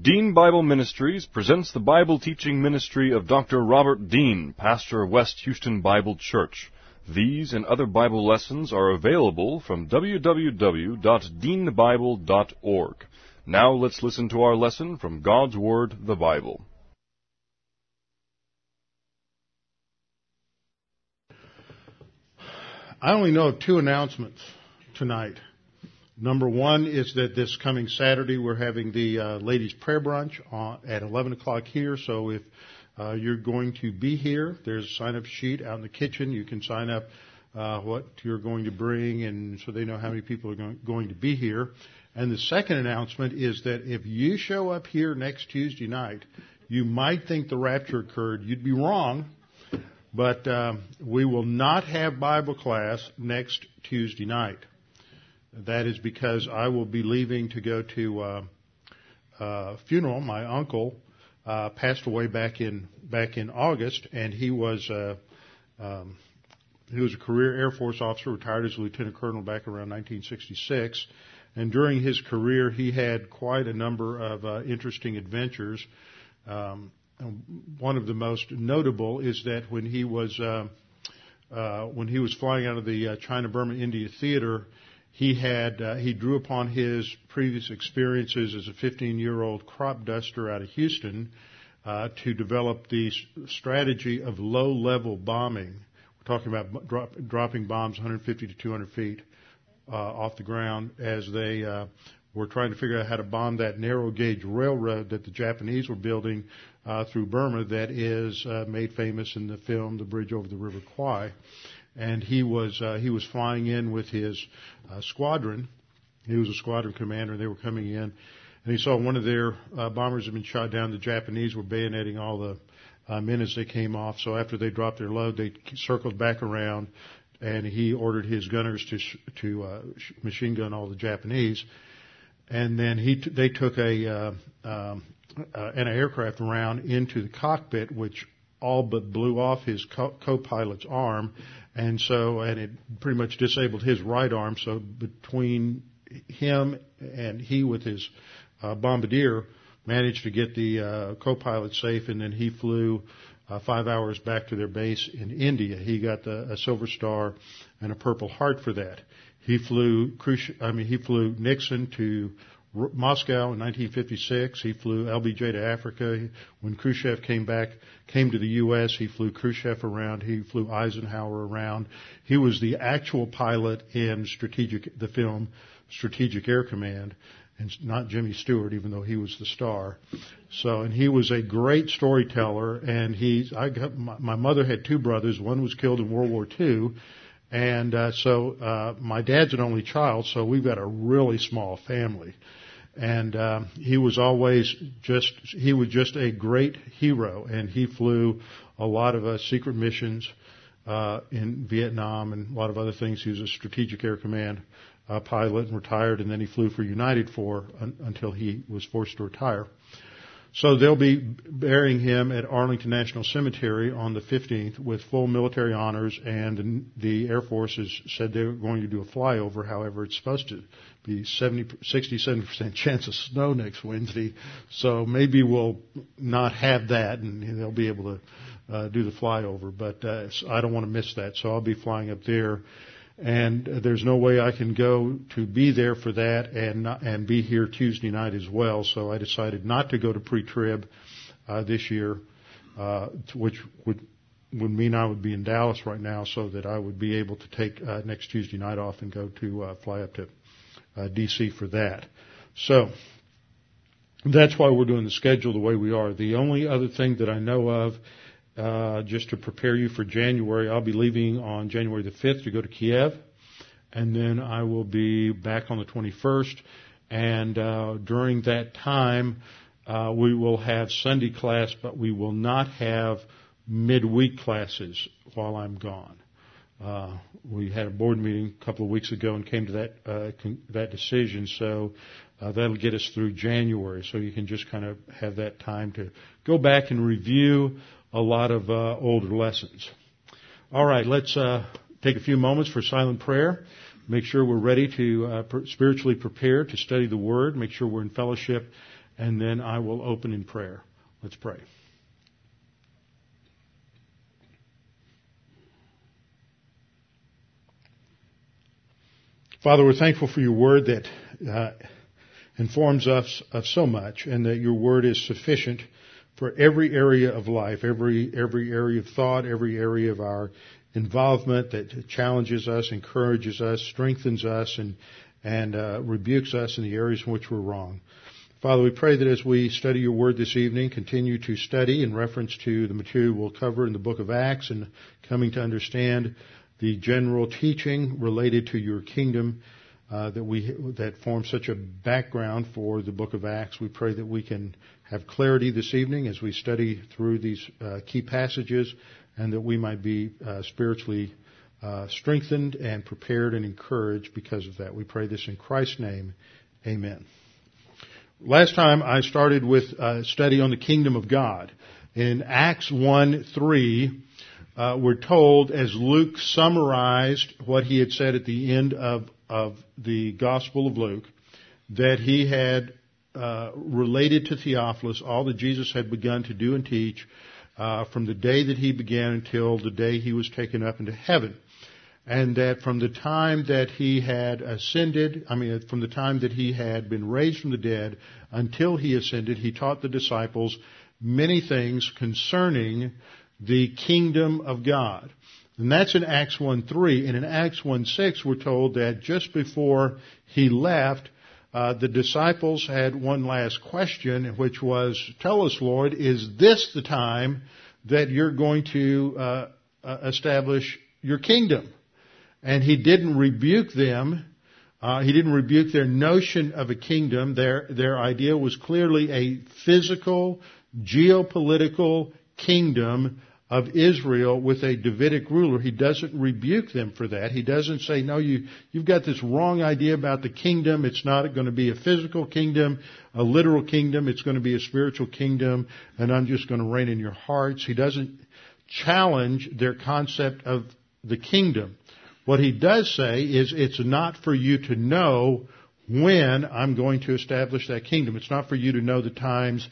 Dean Bible Ministries presents the Bible teaching ministry of Dr. Robert Dean, pastor of West Houston Bible Church. These and other Bible lessons are available from www.deanbible.org. Now let's listen to our lesson from God's Word, the Bible. I only know two announcements tonight. Number one is that this coming Saturday we're having the uh, ladies' prayer brunch on, at 11 o'clock here. So if uh, you're going to be here, there's a sign-up sheet out in the kitchen. You can sign up uh, what you're going to bring, and so they know how many people are going, going to be here. And the second announcement is that if you show up here next Tuesday night, you might think the rapture occurred. You'd be wrong. But um, we will not have Bible class next Tuesday night. That is because I will be leaving to go to uh, a funeral. My uncle uh, passed away back in back in August, and he was uh, um, he was a career Air Force officer, retired as a lieutenant colonel back around 1966. And during his career, he had quite a number of uh, interesting adventures. Um, one of the most notable is that when he was uh, uh, when he was flying out of the uh, China Burma India Theater, he had uh, he drew upon his previous experiences as a 15 year old crop duster out of Houston uh, to develop the strategy of low level bombing. We're talking about drop, dropping bombs 150 to 200 feet uh, off the ground as they uh, were trying to figure out how to bomb that narrow gauge railroad that the Japanese were building uh, through Burma that is uh, made famous in the film The Bridge Over the River Kwai and he was uh, he was flying in with his uh, squadron. He was a squadron commander, and they were coming in, and he saw one of their uh, bombers had been shot down. The Japanese were bayoneting all the uh, men as they came off. So after they dropped their load, they circled back around, and he ordered his gunners to sh- to uh, machine gun all the Japanese. And then he t- they took a uh, um, uh, an aircraft around into the cockpit, which all but blew off his co- co-pilot's arm, and so and it pretty much disabled his right arm. So between him and he with his uh, bombardier managed to get the uh, co-pilot safe, and then he flew uh, five hours back to their base in India. He got the, a Silver Star and a Purple Heart for that. He flew, I mean, he flew Nixon to Moscow in 1956. He flew LBJ to Africa. When Khrushchev came back, came to the U.S., he flew Khrushchev around. He flew Eisenhower around. He was the actual pilot in strategic, the film Strategic Air Command, and not Jimmy Stewart, even though he was the star. So, and he was a great storyteller. And he, I got my, my mother had two brothers. One was killed in World War II and uh, so uh, my dad's an only child, so we've got a really small family and uh, he was always just he was just a great hero, and he flew a lot of uh, secret missions uh, in Vietnam and a lot of other things. He was a strategic air command uh, pilot and retired, and then he flew for United for un- until he was forced to retire. So they'll be burying him at Arlington National Cemetery on the 15th with full military honors, and the Air Force has said they're going to do a flyover. However, it's supposed to be 70, 60, 70% chance of snow next Wednesday, so maybe we'll not have that, and they'll be able to uh, do the flyover. But uh, I don't want to miss that, so I'll be flying up there and there's no way I can go to be there for that and and be here Tuesday night as well. So I decided not to go to pre-trib uh, this year, uh, which would would mean I would be in Dallas right now, so that I would be able to take uh, next Tuesday night off and go to uh, fly up to DC for that. So that's why we're doing the schedule the way we are. The only other thing that I know of uh, just to prepare you for January. I'll be leaving on January the 5th to go to Kiev, and then I will be back on the 21st. And uh, during that time, uh, we will have Sunday class, but we will not have midweek classes while I'm gone. Uh, we had a board meeting a couple of weeks ago and came to that uh, con- that decision. So uh, that'll get us through January. So you can just kind of have that time to go back and review a lot of uh, older lessons. All right, let's uh, take a few moments for silent prayer. Make sure we're ready to uh, spiritually prepare to study the Word. Make sure we're in fellowship and then I will open in prayer. Let's pray. Father, we're thankful for your word that uh, informs us of so much and that your word is sufficient for every area of life, every, every area of thought, every area of our involvement that challenges us, encourages us, strengthens us, and, and uh, rebukes us in the areas in which we're wrong. Father, we pray that as we study your word this evening, continue to study in reference to the material we'll cover in the book of Acts and coming to understand the general teaching related to your kingdom uh, that we that forms such a background for the book of Acts. We pray that we can have clarity this evening as we study through these uh, key passages, and that we might be uh, spiritually uh, strengthened and prepared and encouraged because of that. We pray this in Christ's name. Amen. Last time I started with a study on the kingdom of God. In Acts 1 3, uh, we're told as Luke summarized what he had said at the end of, of the Gospel of Luke, that he had uh, related to Theophilus all that Jesus had begun to do and teach uh, from the day that he began until the day he was taken up into heaven. And that from the time that he had ascended, I mean, from the time that he had been raised from the dead until he ascended, he taught the disciples many things concerning the kingdom of God. And that's in Acts 1.3. And in Acts 1.6, we're told that just before he left, uh, the disciples had one last question, which was, tell us, Lord, is this the time that you're going to uh, uh establish your kingdom? and he didn't rebuke them. Uh, he didn't rebuke their notion of a kingdom. Their their idea was clearly a physical, geopolitical kingdom of Israel with a Davidic ruler. He doesn't rebuke them for that. He doesn't say, no, you, you've got this wrong idea about the kingdom. It's not going to be a physical kingdom, a literal kingdom. It's going to be a spiritual kingdom, and I'm just going to reign in your hearts. He doesn't challenge their concept of the kingdom. What he does say is it's not for you to know when I'm going to establish that kingdom. It's not for you to know the times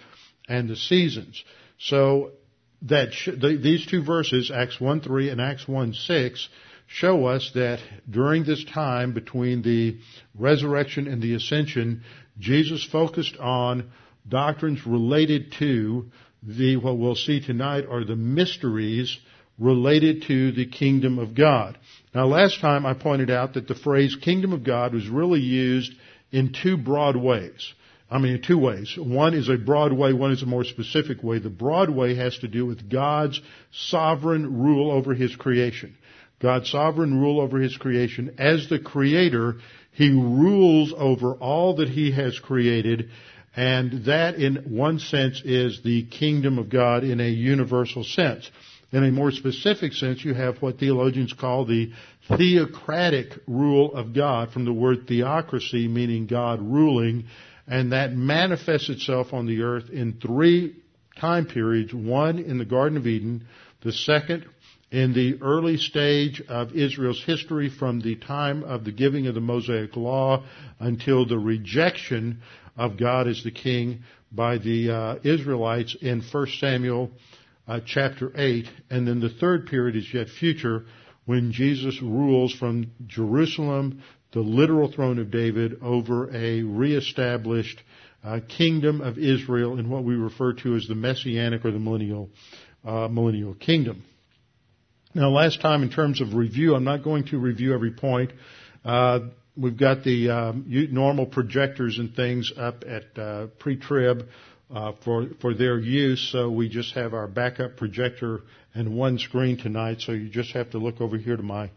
and the seasons. So that sh- the, these two verses, Acts 1:3 and Acts 1:6, show us that during this time between the resurrection and the ascension, Jesus focused on doctrines related to the what we'll see tonight are the mysteries related to the kingdom of God. Now last time I pointed out that the phrase kingdom of God was really used in two broad ways. I mean, two ways. One is a broad way, one is a more specific way. The broad way has to do with God's sovereign rule over His creation. God's sovereign rule over His creation. As the Creator, He rules over all that He has created, and that in one sense is the kingdom of God in a universal sense. In a more specific sense, you have what theologians call the theocratic rule of God from the word theocracy, meaning God ruling, and that manifests itself on the earth in three time periods. One in the Garden of Eden, the second in the early stage of Israel's history from the time of the giving of the Mosaic Law until the rejection of God as the king by the uh, Israelites in 1 Samuel uh, chapter 8. And then the third period is yet future when Jesus rules from Jerusalem, the literal throne of David, over a reestablished uh, kingdom of Israel in what we refer to as the messianic or the millennial, uh, millennial kingdom. Now, last time in terms of review, I'm not going to review every point. Uh, we've got the um, normal projectors and things up at uh, pre-trib uh, for for their use. So we just have our backup projector and one screen tonight. So you just have to look over here to my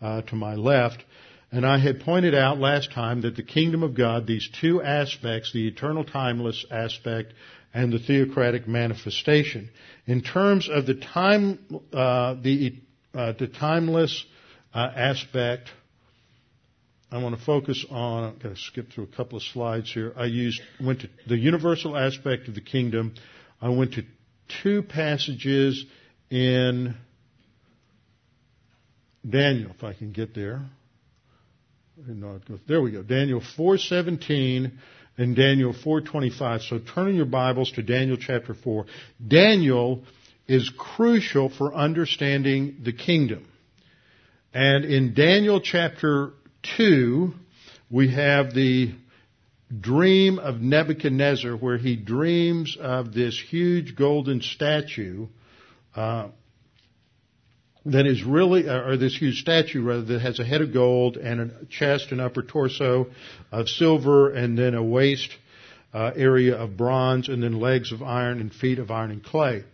uh, to my left. And I had pointed out last time that the kingdom of God, these two aspects, the eternal timeless aspect and the theocratic manifestation, in terms of the time, uh, the uh, the timeless uh, aspect I want to focus on, I'm going to skip through a couple of slides here. I used, went to the universal aspect of the kingdom. I went to two passages in Daniel, if I can get there. There we go. Daniel 4:17 and Daniel 4:25. So turn in your Bibles to Daniel chapter 4. Daniel is crucial for understanding the kingdom. And in Daniel chapter 2, we have the dream of Nebuchadnezzar where he dreams of this huge golden statue uh, that is really, or this huge statue rather, that has a head of gold and a chest and upper torso of silver and then a waist uh, area of bronze and then legs of iron and feet of iron and clay.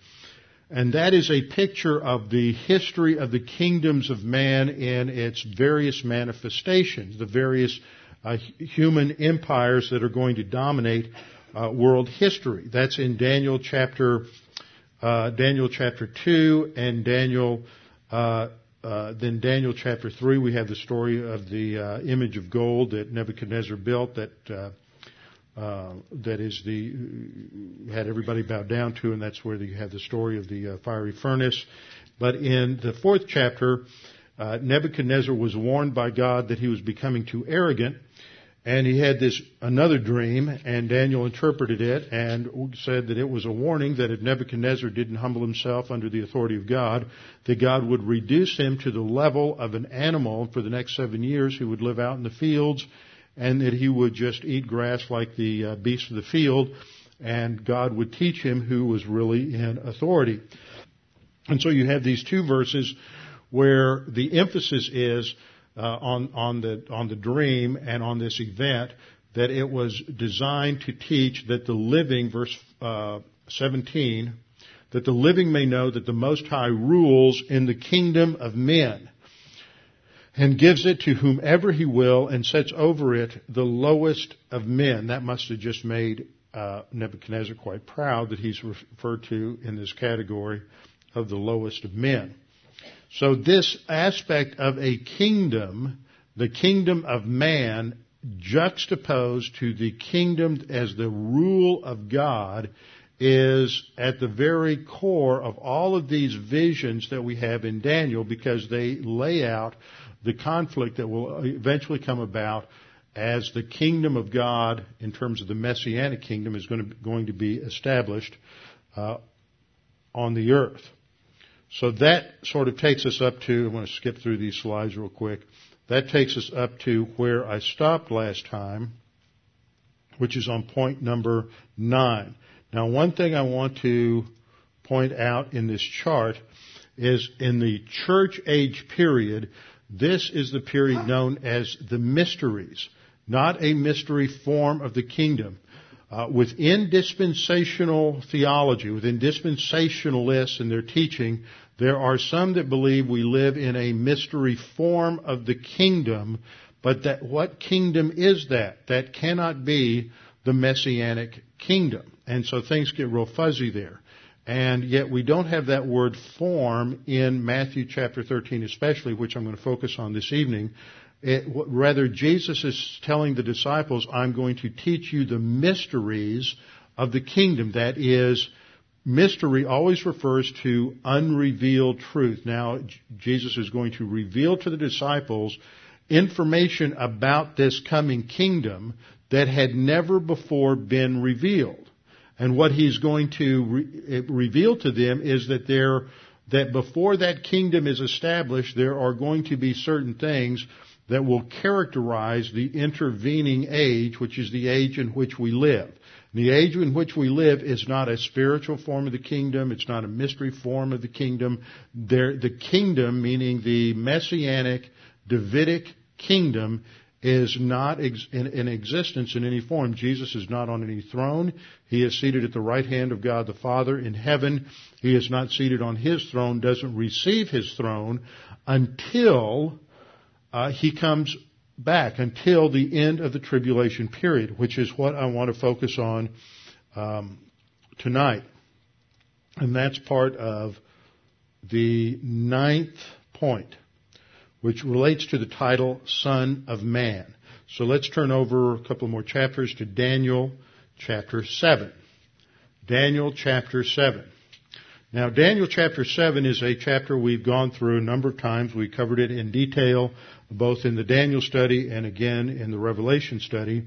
And that is a picture of the history of the kingdoms of man in its various manifestations, the various uh, human empires that are going to dominate uh, world history. That's in Daniel chapter uh, Daniel chapter two and Daniel. Uh, uh, then Daniel chapter three, we have the story of the uh, image of gold that Nebuchadnezzar built that that is the had everybody bow down to, and that's where you have the story of the fiery furnace. But in the fourth chapter, Nebuchadnezzar was warned by God that he was becoming too arrogant and he had this another dream, and Daniel interpreted it and said that it was a warning that if Nebuchadnezzar didn't humble himself under the authority of God, that God would reduce him to the level of an animal for the next seven years He would live out in the fields, and that he would just eat grass like the uh, beasts of the field, and God would teach him who was really in authority. And so you have these two verses where the emphasis is uh, on, on, the, on the dream and on this event that it was designed to teach that the living, verse uh, 17, that the living may know that the Most High rules in the kingdom of men and gives it to whomever he will and sets over it the lowest of men. That must have just made uh, Nebuchadnezzar quite proud that he's referred to in this category of the lowest of men. So this aspect of a kingdom, the kingdom of man, juxtaposed to the kingdom as the rule of God, is at the very core of all of these visions that we have in Daniel because they lay out the conflict that will eventually come about as the kingdom of God, in terms of the messianic kingdom, is going to, going to be established uh, on the earth. So that sort of takes us up to, I'm going to skip through these slides real quick. That takes us up to where I stopped last time, which is on point number nine. Now one thing I want to point out in this chart is in the church age period, this is the period known as the mysteries, not a mystery form of the kingdom. Uh, within dispensational theology, within dispensationalists and their teaching, there are some that believe we live in a mystery form of the kingdom, but that what kingdom is that? That cannot be the messianic kingdom. And so things get real fuzzy there. And yet we don't have that word form in Matthew chapter 13 especially, which I'm going to focus on this evening. It, rather, Jesus is telling the disciples, I'm going to teach you the mysteries of the kingdom. That is, mystery always refers to unrevealed truth. Now, Jesus is going to reveal to the disciples information about this coming kingdom that had never before been revealed. And what he's going to re- eh, reveal to them is that there, that before that kingdom is established, there are going to be certain things that will characterize the intervening age, which is the age in which we live. The age in which we live is not a spiritual form of the kingdom. It's not a mystery form of the kingdom. There, the kingdom, meaning the messianic Davidic kingdom, is not ex- in, in, existence in any form. Jesus is not on any throne. He is seated at the right hand of God the Father in heaven. He is not seated on his throne, doesn't receive his throne until uh, he comes back until the end of the tribulation period, which is what I want to focus on um, tonight. And that's part of the ninth point, which relates to the title Son of Man. So let's turn over a couple more chapters to Daniel chapter 7. Daniel chapter 7. Now, Daniel chapter 7 is a chapter we've gone through a number of times. We covered it in detail both in the Daniel study and again in the Revelation study.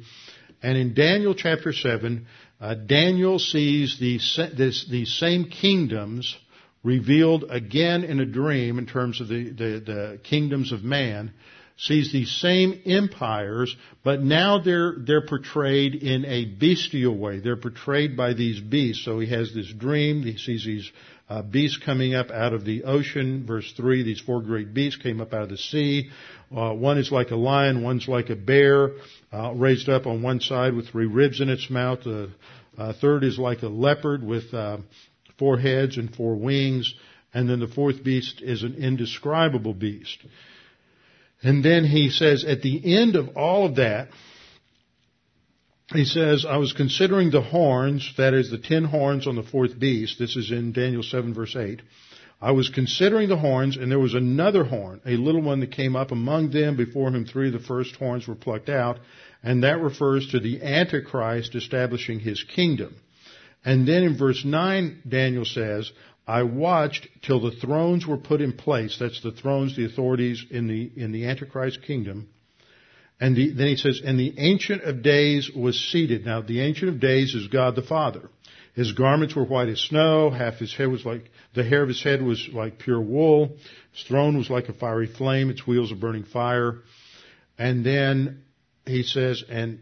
And in Daniel chapter 7, uh, Daniel sees these, this, these same kingdoms revealed again in a dream in terms of the, the, the kingdoms of man sees these same empires, but now they're, they're portrayed in a bestial way. They're portrayed by these beasts. So he has this dream, he sees these uh, beasts coming up out of the ocean. Verse 3, these four great beasts came up out of the sea. Uh, one is like a lion, one's like a bear, uh, raised up on one side with three ribs in its mouth. The uh, third is like a leopard with uh, four heads and four wings. And then the fourth beast is an indescribable beast. And then he says, at the end of all of that, he says, I was considering the horns, that is the ten horns on the fourth beast. This is in Daniel 7 verse 8. I was considering the horns, and there was another horn, a little one that came up among them, before whom three of the first horns were plucked out, and that refers to the Antichrist establishing his kingdom. And then in verse 9, Daniel says, I watched till the thrones were put in place. That's the thrones, the authorities in the, in the Antichrist kingdom. And the, then he says, and the Ancient of Days was seated. Now, the Ancient of Days is God the Father. His garments were white as snow. Half his head was like, the hair of his head was like pure wool. His throne was like a fiery flame. Its wheels a burning fire. And then he says, and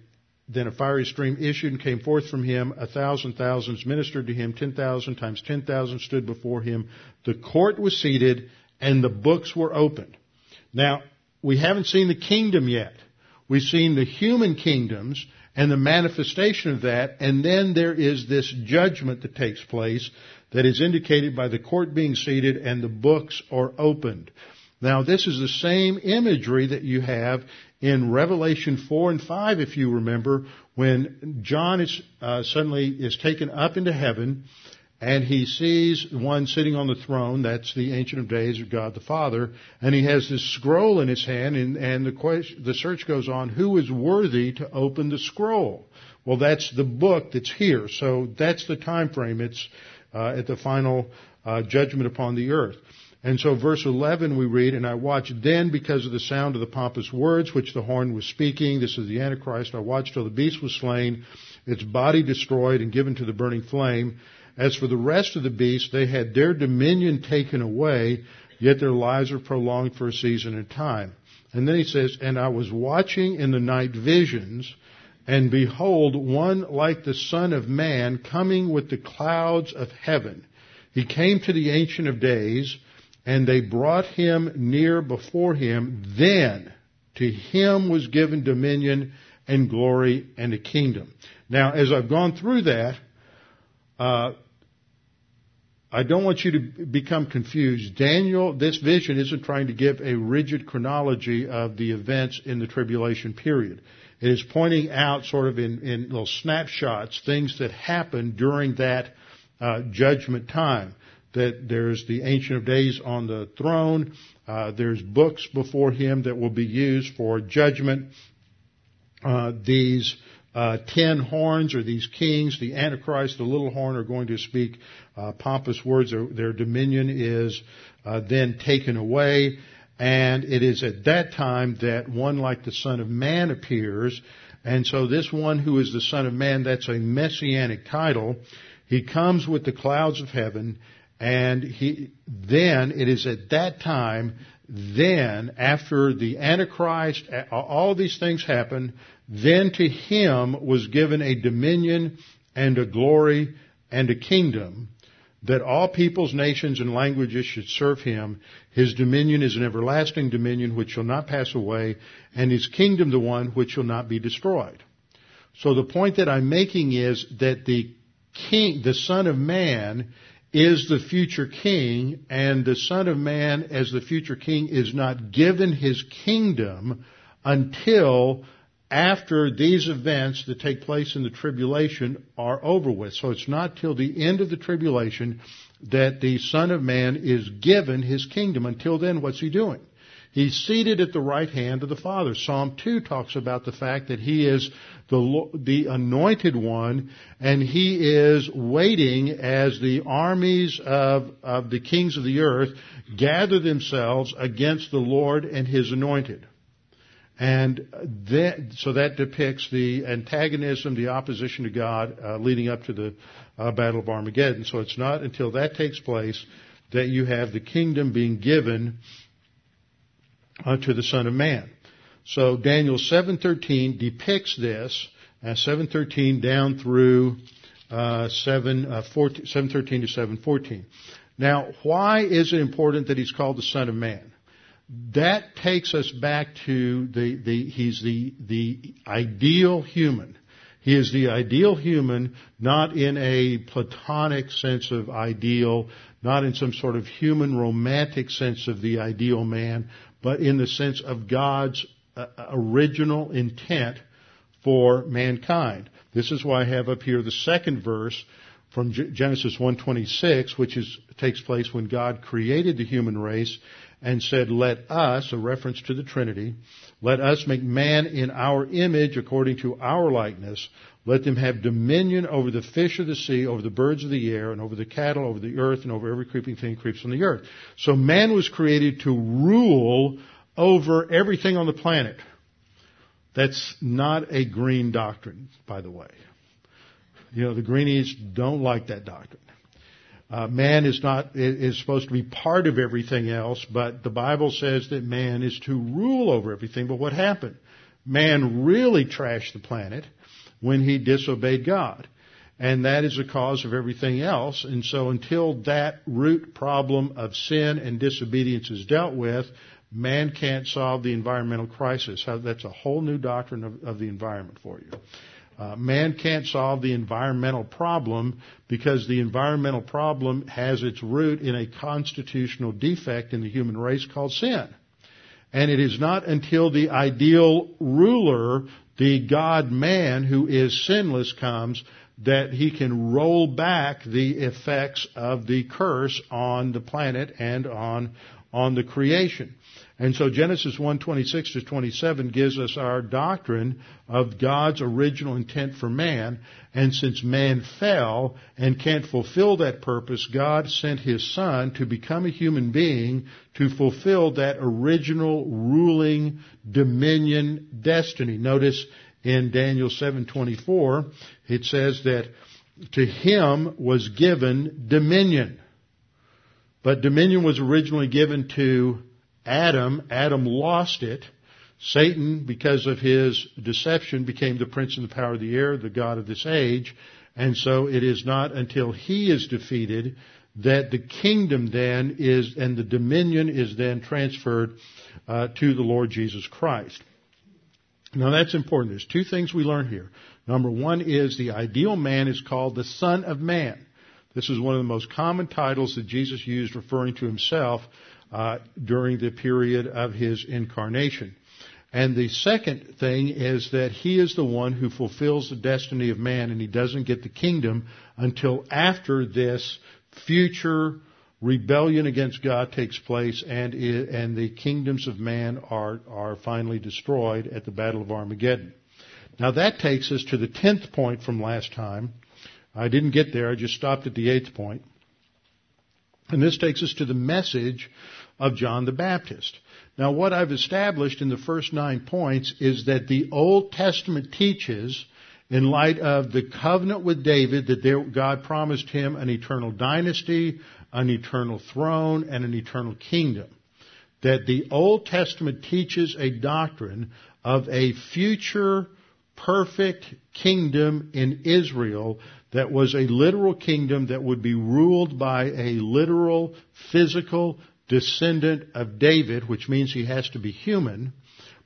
then a fiery stream issued and came forth from him. A thousand thousands ministered to him. Ten thousand times ten thousand stood before him. The court was seated and the books were opened. Now, we haven't seen the kingdom yet. We've seen the human kingdoms and the manifestation of that, and then there is this judgment that takes place that is indicated by the court being seated and the books are opened. Now, this is the same imagery that you have in Revelation 4 and 5, if you remember, when John is uh, suddenly is taken up into heaven and he sees one sitting on the throne, that's the Ancient of Days of God the Father, and he has this scroll in his hand, and, and the, question, the search goes on, who is worthy to open the scroll? Well, that's the book that's here, so that's the time frame. It's uh, at the final uh, judgment upon the earth. And so verse 11 we read, And I watched then because of the sound of the pompous words which the horn was speaking. This is the Antichrist. I watched till the beast was slain, its body destroyed and given to the burning flame. As for the rest of the beasts, they had their dominion taken away, yet their lives were prolonged for a season and time. And then he says, And I was watching in the night visions, and behold, one like the Son of Man coming with the clouds of heaven. He came to the Ancient of Days, and they brought him near before him. Then to him was given dominion and glory and a kingdom. Now, as I've gone through that, uh, I don't want you to become confused. Daniel, this vision isn't trying to give a rigid chronology of the events in the tribulation period. It is pointing out sort of in, in little snapshots things that happened during that uh, judgment time that there's the Ancient of Days on the throne. Uh, there's books before him that will be used for judgment. Uh, these uh, ten horns or these kings, the Antichrist, the little horn, are going to speak uh, pompous words. Their, their dominion is uh, then taken away. And it is at that time that one like the Son of Man appears. And so this one who is the Son of Man, that's a messianic title. He comes with the clouds of heaven and he, then it is at that time, then after the Antichrist, all these things happen, then to him was given a dominion and a glory and a kingdom that all peoples, nations, and languages should serve him. His dominion is an everlasting dominion which shall not pass away, and his kingdom the one which shall not be destroyed. So the point that I'm making is that the king, the son of man, is the future king, and the Son of Man as the future king is not given his kingdom until after these events that take place in the tribulation are over with. So it's not till the end of the tribulation that the Son of Man is given his kingdom. Until then, what's he doing? He's seated at the right hand of the Father. Psalm 2 talks about the fact that he is the, the anointed one and he is waiting as the armies of, of the kings of the earth gather themselves against the Lord and his anointed. And that, so that depicts the antagonism, the opposition to God, uh, leading up to the uh, Battle of Armageddon. So it's not until that takes place that you have the kingdom being given uh, to the Son of Man. So Daniel 7:13 depicts this, as 7:13 down through uh, 7, uh, 14, 713 to 714. Now, why is it important that he's called the Son of Man? That takes us back to the, the he's the, the ideal human. He is the ideal human, not in a platonic sense of ideal, not in some sort of human romantic sense of the ideal man, but in the sense of God's uh, original intent for mankind. This is why I have up here the second verse from Genesis 1:26, which is takes place when God created the human race and said, "Let us," a reference to the Trinity, "let us make man in our image according to our likeness. Let them have dominion over the fish of the sea, over the birds of the air, and over the cattle, over the earth, and over every creeping thing that creeps on the earth." So man was created to rule over everything on the planet. That's not a green doctrine, by the way. You know, the greenies don't like that doctrine. Uh, man is not is supposed to be part of everything else, but the Bible says that man is to rule over everything. But what happened? Man really trashed the planet when he disobeyed God. And that is the cause of everything else. And so until that root problem of sin and disobedience is dealt with, man can't solve the environmental crisis. That's a whole new doctrine of, of the environment for you. Uh, man can't solve the environmental problem because the environmental problem has its root in a constitutional defect in the human race called sin. And it is not until the ideal ruler, the God man who is sinless comes that he can roll back the effects of the curse on the planet and on, on the creation. And so Genesis 1:26 to 27 gives us our doctrine of God's original intent for man, and since man fell and can't fulfill that purpose, God sent his son to become a human being to fulfill that original ruling dominion destiny. Notice in Daniel 7:24 it says that to him was given dominion. But dominion was originally given to Adam, Adam lost it. Satan, because of his deception, became the prince and the power of the air, the God of this age. And so it is not until he is defeated that the kingdom then is, and the dominion is then transferred uh, to the Lord Jesus Christ. Now that's important. There's two things we learn here. Number one is the ideal man is called the Son of Man. This is one of the most common titles that Jesus used referring to himself uh, during the period of his incarnation. And the second thing is that he is the one who fulfills the destiny of man, and he doesn't get the kingdom until after this future rebellion against God takes place, and it, and the kingdoms of man are are finally destroyed at the Battle of Armageddon. Now that takes us to the tenth point from last time. I didn't get there; I just stopped at the eighth point. And this takes us to the message of John the Baptist. Now, what I've established in the first nine points is that the Old Testament teaches, in light of the covenant with David, that there, God promised him an eternal dynasty, an eternal throne, and an eternal kingdom. That the Old Testament teaches a doctrine of a future perfect kingdom in Israel that was a literal kingdom that would be ruled by a literal, physical descendant of David, which means he has to be human,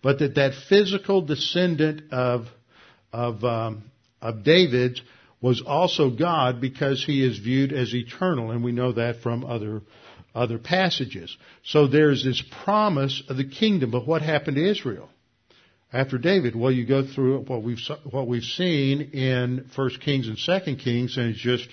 but that that physical descendant of, of, um, of David was also God because he is viewed as eternal, and we know that from other, other passages. So there's this promise of the kingdom, but what happened to Israel? After David? Well, you go through what we've what we've seen in First Kings and Second Kings, and it's just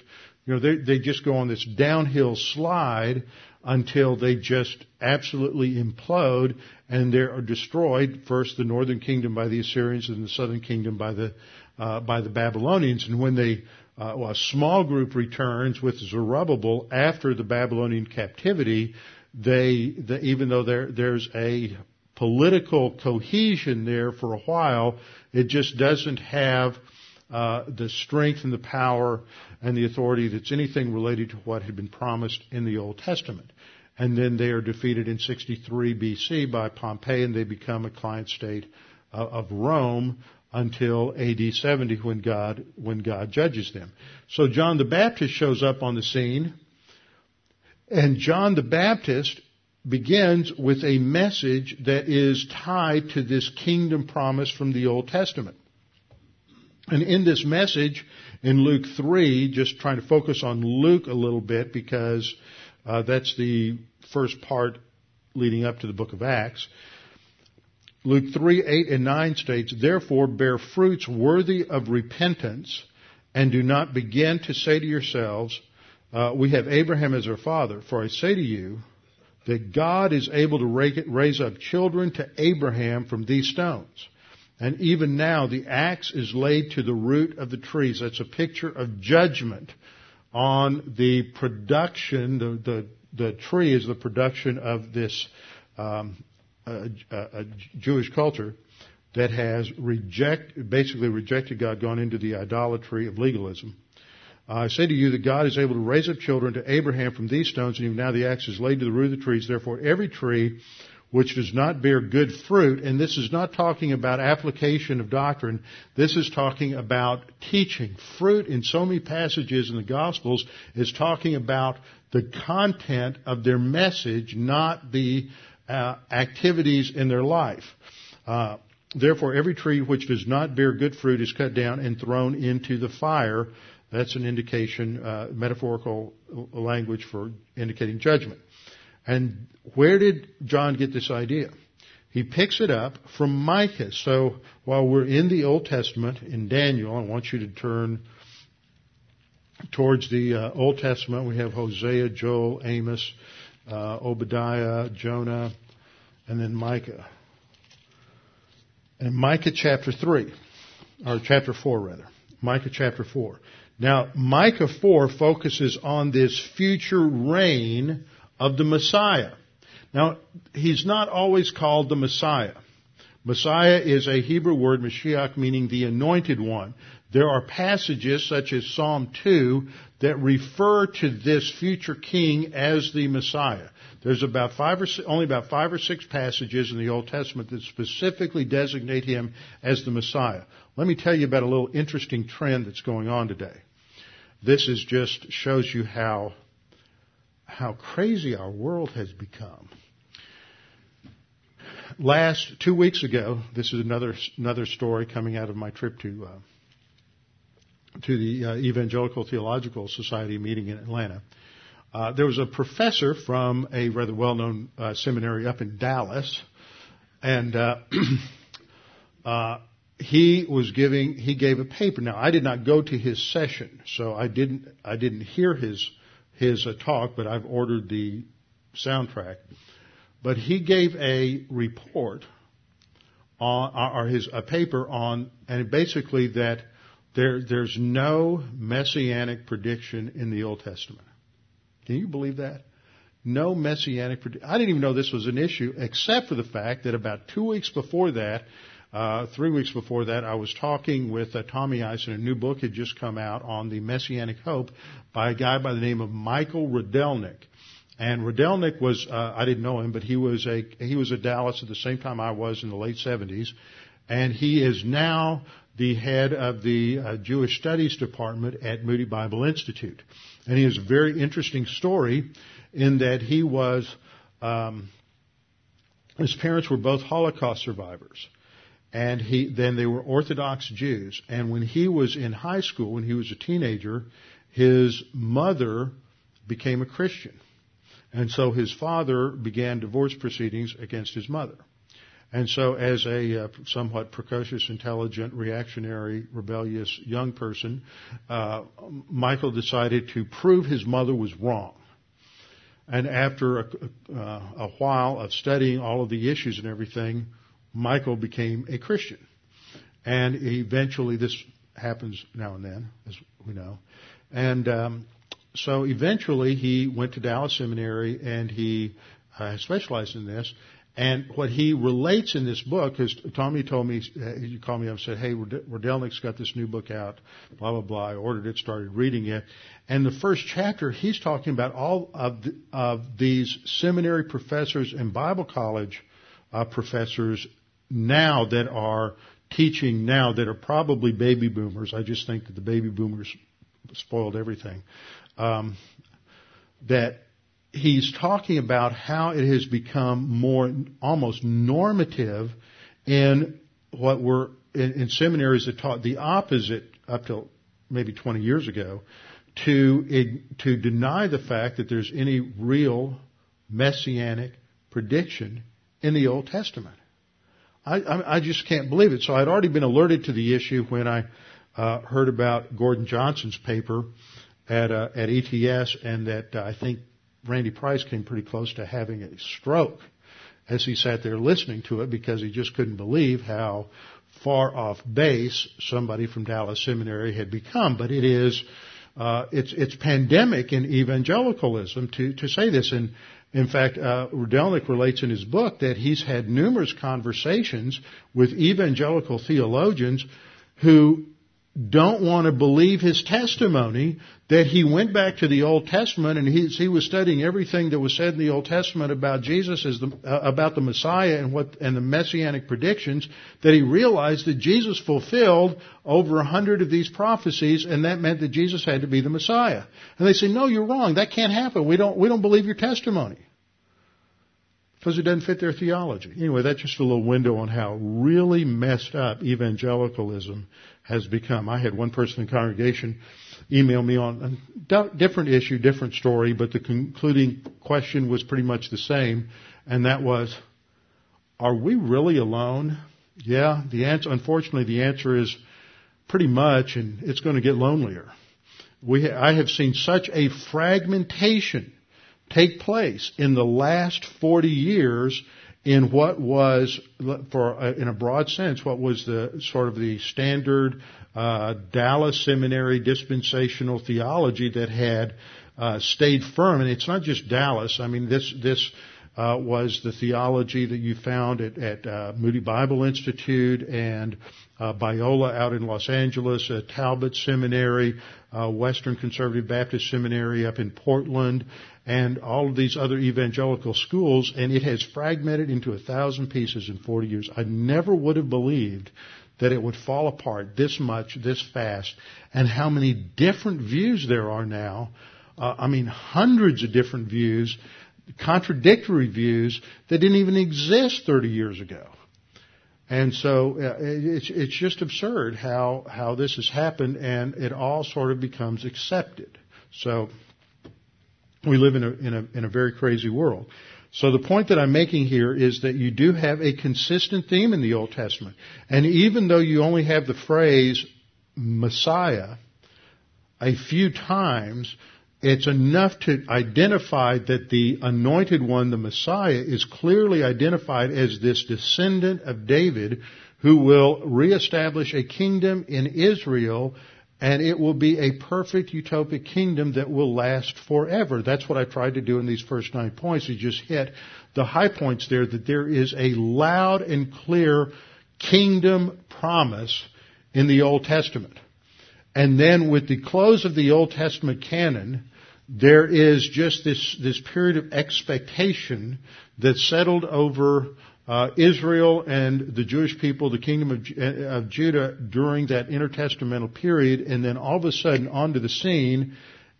you know they they just go on this downhill slide until they just absolutely implode and they are destroyed. First, the northern kingdom by the Assyrians, and the southern kingdom by the uh, by the Babylonians. And when they uh, well, a small group returns with Zerubbabel after the Babylonian captivity, they, the, even though there, there's a political cohesion there for a while. It just doesn't have uh, the strength and the power and the authority that's anything related to what had been promised in the Old Testament. And then they are defeated in 63 BC by Pompey and they become a client state uh, of Rome until AD 70 when God, when God judges them. So John the Baptist shows up on the scene and John the Baptist begins with a message that is tied to this kingdom promise from the Old Testament. And in this message in Luke 3, just trying to focus on Luke a little bit because uh, that's the first part leading up to the book of Acts. Luke 3, 8 and 9 states, Therefore bear fruits worthy of repentance and do not begin to say to yourselves, uh, we have Abraham as our father. For I say to you that God is able to raise up children to Abraham from these stones. And even now the axe is laid to the root of the trees. That's a picture of judgment on the production, the, the, the tree is the production of this um, Jewish culture that has reject, basically rejected God, gone into the idolatry of legalism. I say to you that God is able to raise up children to Abraham from these stones, and even now the axe is laid to the root of the trees. Therefore, every tree which does not bear good fruit, and this is not talking about application of doctrine, this is talking about teaching. Fruit in so many passages in the Gospels is talking about the content of their message, not the uh, activities in their life. Uh, Therefore, every tree which does not bear good fruit is cut down and thrown into the fire. That's an indication, uh, metaphorical language for indicating judgment. And where did John get this idea? He picks it up from Micah. So while we're in the Old Testament, in Daniel, I want you to turn towards the uh, Old Testament. We have Hosea, Joel, Amos, uh, Obadiah, Jonah, and then Micah. And Micah chapter 3, or chapter 4 rather. Micah chapter 4. Now, Micah 4 focuses on this future reign of the Messiah. Now, he's not always called the Messiah. Messiah is a Hebrew word, Mashiach, meaning the anointed one. There are passages such as Psalm 2 that refer to this future king as the Messiah. There's about five or only about five or six passages in the Old Testament that specifically designate him as the Messiah. Let me tell you about a little interesting trend that's going on today. This is just shows you how how crazy our world has become. Last two weeks ago, this is another another story coming out of my trip to uh, to the uh, Evangelical Theological Society meeting in Atlanta. Uh, there was a professor from a rather well-known uh, seminary up in Dallas, and uh, uh, he was giving he gave a paper. Now I did not go to his session, so I didn't I didn't hear his his uh, talk, but I've ordered the soundtrack. But he gave a report on, or his a paper on, and basically that there there's no messianic prediction in the Old Testament. Can you believe that? No messianic prediction. I didn't even know this was an issue, except for the fact that about two weeks before that, uh, three weeks before that, I was talking with uh, Tommy Eisen. A new book had just come out on the Messianic Hope by a guy by the name of Michael Rydelnik. And Rydelnik was, uh, I didn't know him, but he was a, he was at Dallas at the same time I was in the late 70s. And he is now the head of the uh, Jewish Studies Department at Moody Bible Institute. And he has a very interesting story in that he was, um, his parents were both Holocaust survivors and he then they were Orthodox Jews. And when he was in high school, when he was a teenager, his mother became a Christian, and so his father began divorce proceedings against his mother. And so, as a uh, somewhat precocious, intelligent, reactionary, rebellious young person, uh, Michael decided to prove his mother was wrong. And after a, uh, a while of studying all of the issues and everything, Michael became a Christian. And eventually, this happens now and then, as we know. And um, so eventually, he went to Dallas Seminary and he uh, specialized in this. And what he relates in this book is Tommy told me, you called me up and said, hey, Rydelnik's got this new book out, blah, blah, blah. I ordered it, started reading it. And the first chapter, he's talking about all of, the, of these seminary professors and Bible college uh, professors now that are teaching now that are probably baby boomers. I just think that the baby boomers spoiled everything. Um, that he's talking about how it has become more almost normative in what were in, in seminaries that taught the opposite up till maybe 20 years ago to to deny the fact that there's any real messianic prediction in the Old Testament. I, I, just can't believe it. So I'd already been alerted to the issue when I uh, heard about Gordon Johnston's paper at uh, at ETS, and that uh, I think Randy Price came pretty close to having a stroke as he sat there listening to it because he just couldn't believe how far off base somebody from Dallas Seminary had become. But it is, uh, it's, it's pandemic in evangelicalism to, to say this. And in fact, uh, relates in his book that he's had numerous conversations with evangelical theologians who don't want to believe his testimony that he went back to the Old Testament and he, he was studying everything that was said in the Old Testament about Jesus as the, uh, about the Messiah and what and the messianic predictions that he realized that Jesus fulfilled over a hundred of these prophecies and that meant that Jesus had to be the Messiah. And they say, "No, you're wrong. That can't happen. We don't we don't believe your testimony." Because it doesn't fit their theology. Anyway, that's just a little window on how really messed up evangelicalism has become. I had one person in congregation email me on a different issue, different story, but the concluding question was pretty much the same, and that was, are we really alone? Yeah, the answer, unfortunately, the answer is pretty much, and it's going to get lonelier. We, I have seen such a fragmentation take place in the last 40 years in what was, for uh, in a broad sense, what was the sort of the standard uh, Dallas Seminary dispensational theology that had uh, stayed firm. And it's not just Dallas. I mean, this this uh, was the theology that you found at, at uh, Moody Bible Institute and uh, Biola out in Los Angeles, Talbot Seminary, uh, Western Conservative Baptist Seminary up in Portland, and all of these other evangelical schools, and it has fragmented into a thousand pieces in 40 years. I never would have believed that it would fall apart this much, this fast, and how many different views there are now. Uh, I mean, hundreds of different views, contradictory views that didn't even exist 30 years ago. And so uh, it's it's just absurd how how this has happened, and it all sort of becomes accepted. So we live in a, in a, in a very crazy world. So the point that I'm making here is that you do have a consistent theme in the Old Testament. And even though you only have the phrase Messiah a few times, it's enough to identify that the anointed one, the Messiah, is clearly identified as this descendant of David who will reestablish a kingdom in Israel and it will be a perfect utopic kingdom that will last forever. That's what I tried to do in these first nine points. You just hit the high points there that there is a loud and clear kingdom promise in the Old Testament. And then with the close of the Old Testament canon, there is just this, this period of expectation that settled over uh, Israel and the Jewish people, the kingdom of, uh, of, Judah during that intertestamental period, and then all of a sudden onto the scene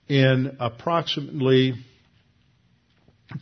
in approximately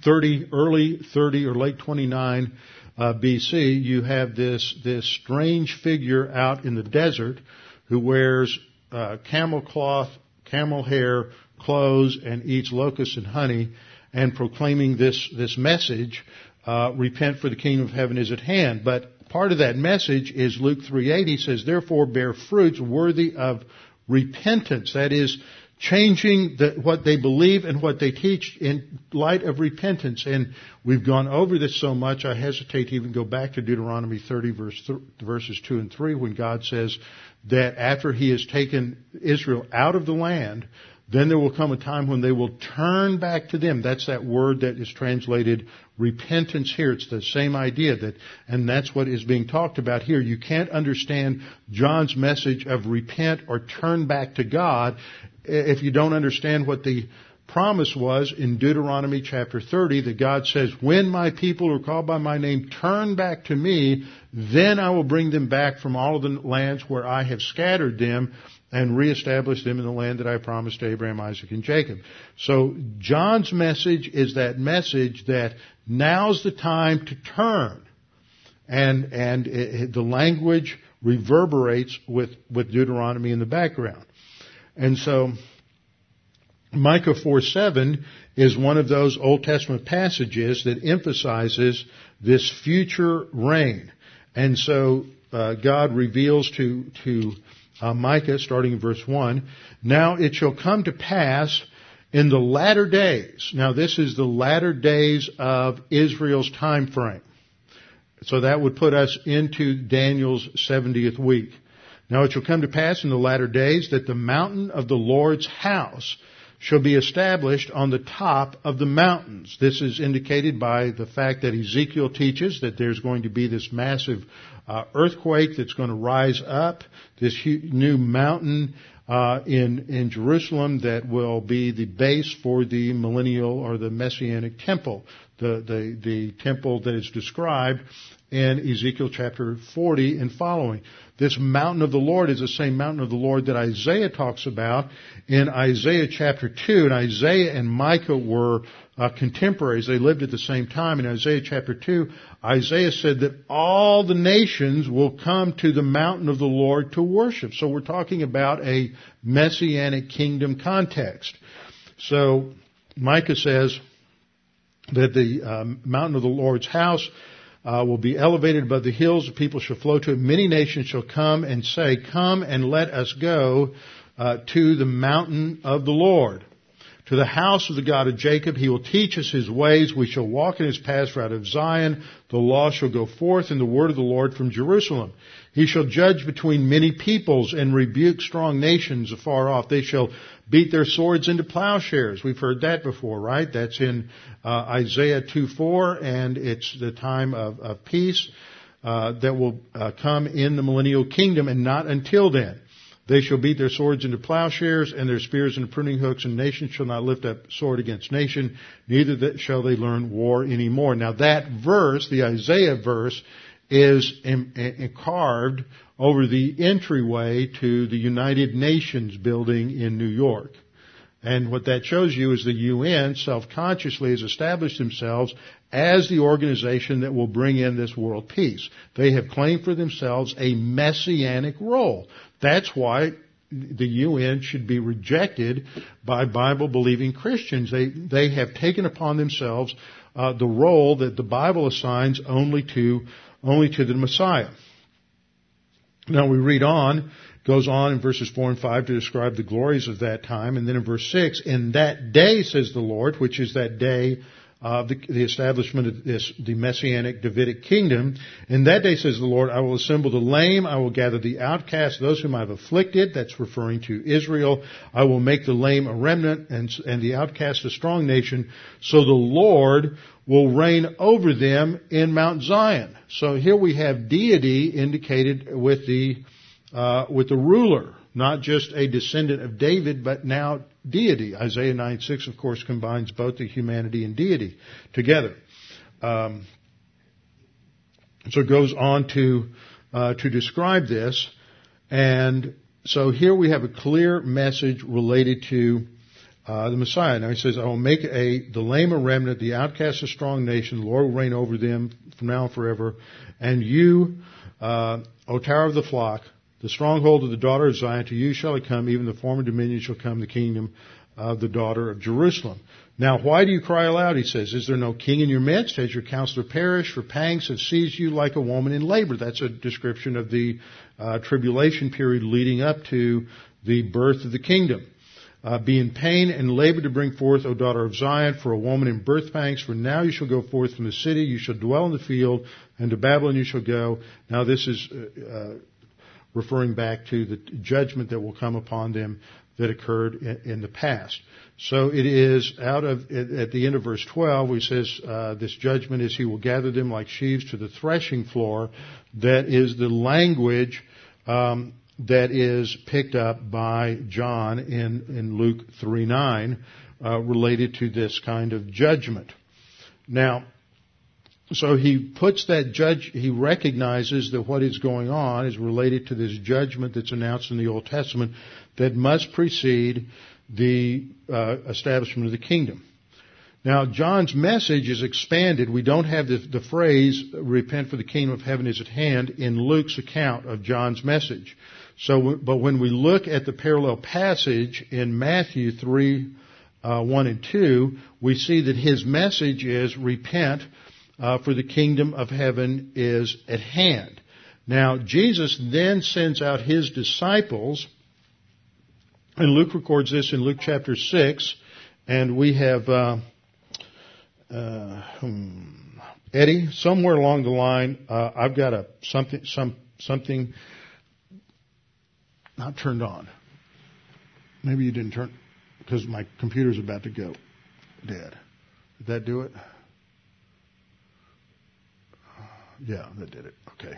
30, early 30 or late 29 uh, BC, you have this this strange figure out in the desert who wears uh, camel cloth, camel hair clothes, and eats locusts and honey, and proclaiming this this message uh, repent for the kingdom of heaven is at hand. But part of that message is Luke 3.8. He says, therefore bear fruits worthy of repentance. That is, changing the, what they believe and what they teach in light of repentance. And we've gone over this so much, I hesitate to even go back to Deuteronomy 30 verse th- verses 2 and 3 when God says that after He has taken Israel out of the land, Then there will come a time when they will turn back to them. That's that word that is translated repentance here. It's the same idea that, and that's what is being talked about here. You can't understand John's message of repent or turn back to God if you don't understand what the promise was in Deuteronomy chapter 30 that God says, when my people are called by my name turn back to me, then I will bring them back from all of the lands where I have scattered them and reestablish them in the land that I promised Abraham, Isaac, and Jacob. So John's message is that message that now's the time to turn. And, and it, the language reverberates with, with Deuteronomy in the background. And so, Micah 4 7 is one of those Old Testament passages that emphasizes this future reign. And so, uh, God reveals to, to uh, Micah, starting in verse 1, Now it shall come to pass in the latter days. Now this is the latter days of Israel's time frame. So that would put us into Daniel's 70th week. Now it shall come to pass in the latter days that the mountain of the Lord's house shall be established on the top of the mountains. This is indicated by the fact that Ezekiel teaches that there's going to be this massive uh, earthquake that's going to rise up, this new mountain uh, in in Jerusalem that will be the base for the millennial or the messianic temple, the the the temple that is described in Ezekiel chapter 40 and following. This mountain of the Lord is the same mountain of the Lord that Isaiah talks about in Isaiah chapter 2. And Isaiah and Micah were uh, contemporaries. They lived at the same time. In Isaiah chapter 2, Isaiah said that all the nations will come to the mountain of the Lord to worship. So we're talking about a messianic kingdom context. So Micah says that the uh, mountain of the Lord's house uh, will be elevated above the hills. The people shall flow to it. Many nations shall come and say, Come and let us go uh, to the mountain of the Lord. To the house of the God of Jacob, he will teach us his ways. We shall walk in his paths for out of Zion. The law shall go forth in the word of the Lord from Jerusalem. He shall judge between many peoples and rebuke strong nations afar off. They shall beat their swords into plowshares. We've heard that before, right? That's in uh, Isaiah 2:4, and it's the time of, of peace uh, that will uh, come in the millennial kingdom, and not until then. They shall beat their swords into plowshares and their spears into pruning hooks, and nation shall not lift up sword against nation, neither shall they learn war anymore. Now that verse, the Isaiah verse, is carved over the entryway to the United Nations building in New York. And what that shows you is the UN self-consciously has established themselves as the organization that will bring in this world peace. They have claimed for themselves a messianic role. That's why the UN should be rejected by Bible believing Christians. They, they have taken upon themselves uh, the role that the Bible assigns only to, only to the Messiah. Now we read on, goes on in verses 4 and 5 to describe the glories of that time, and then in verse 6, in that day, says the Lord, which is that day of the, the, establishment of this, the messianic Davidic kingdom. In that day, says the Lord, I will assemble the lame, I will gather the outcast, those whom I have afflicted, that's referring to Israel. I will make the lame a remnant and, and the outcast a strong nation, so the Lord will reign over them in Mount Zion. So here we have deity indicated with the, uh, with the ruler, not just a descendant of David, but now deity. Isaiah 9 6, of course, combines both the humanity and deity together. Um, so it goes on to uh, to describe this, and so here we have a clear message related to uh, the Messiah. Now he says, "I will make a the lame a remnant, the outcast a strong nation. The Lord will reign over them from now and forever. And you, uh, O tower of the flock, the stronghold of the daughter of Zion, to you shall it come, even the former dominion shall come, the kingdom of the daughter of Jerusalem. Now, why do you cry aloud? He says, Is there no king in your midst? Has your counselor perished? For pangs have seized you like a woman in labor. That's a description of the uh, tribulation period leading up to the birth of the kingdom. Uh, be in pain and labor to bring forth, O daughter of Zion, for a woman in birth pangs. For now you shall go forth from the city, you shall dwell in the field, and to Babylon you shall go. Now this is uh, uh referring back to the judgment that will come upon them that occurred in, the past. So it is out of, at the end of verse 12, he says, uh, this judgment is he will gather them like sheaves to the threshing floor. That is the language, um, that is picked up by John in, in Luke 3 9, uh, related to this kind of judgment. Now, so he puts that judge, he recognizes that what is going on is related to this judgment that's announced in the Old Testament that must precede the uh, establishment of the kingdom. Now, John's message is expanded. We don't have the, the, phrase, repent for the kingdom of heaven is at hand in Luke's account of John's message. So, but when we look at the parallel passage in Matthew 3, uh, 1 and 2, we see that his message is repent uh, for the kingdom of heaven is at hand. Now, Jesus then sends out his disciples, and Luke records this in Luke chapter 6, and we have, uh, uh, hmm, Eddie, somewhere along the line, uh, I've got a something, some, something not turned on. Maybe you didn't turn, because my computer's about to go dead. Did that do it? Yeah, that did it. Okay.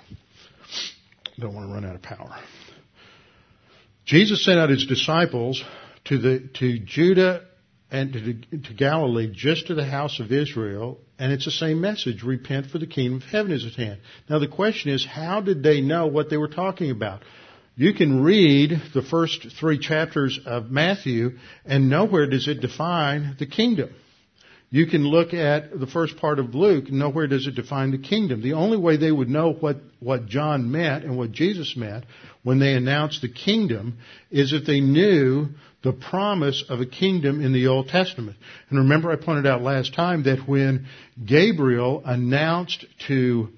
Don't want to run out of power. Jesus sent out his disciples to the to Judah and to, to Galilee, just to the house of Israel, and it's the same message: repent, for the kingdom of heaven is at hand. Now the question is, how did they know what they were talking about? You can read the first three chapters of Matthew, and nowhere does it define the kingdom. You can look at the first part of Luke, nowhere does it define the kingdom. The only way they would know what, what John meant and what Jesus meant when they announced the kingdom is if they knew the promise of a kingdom in the Old Testament. And remember I pointed out last time that when Gabriel announced to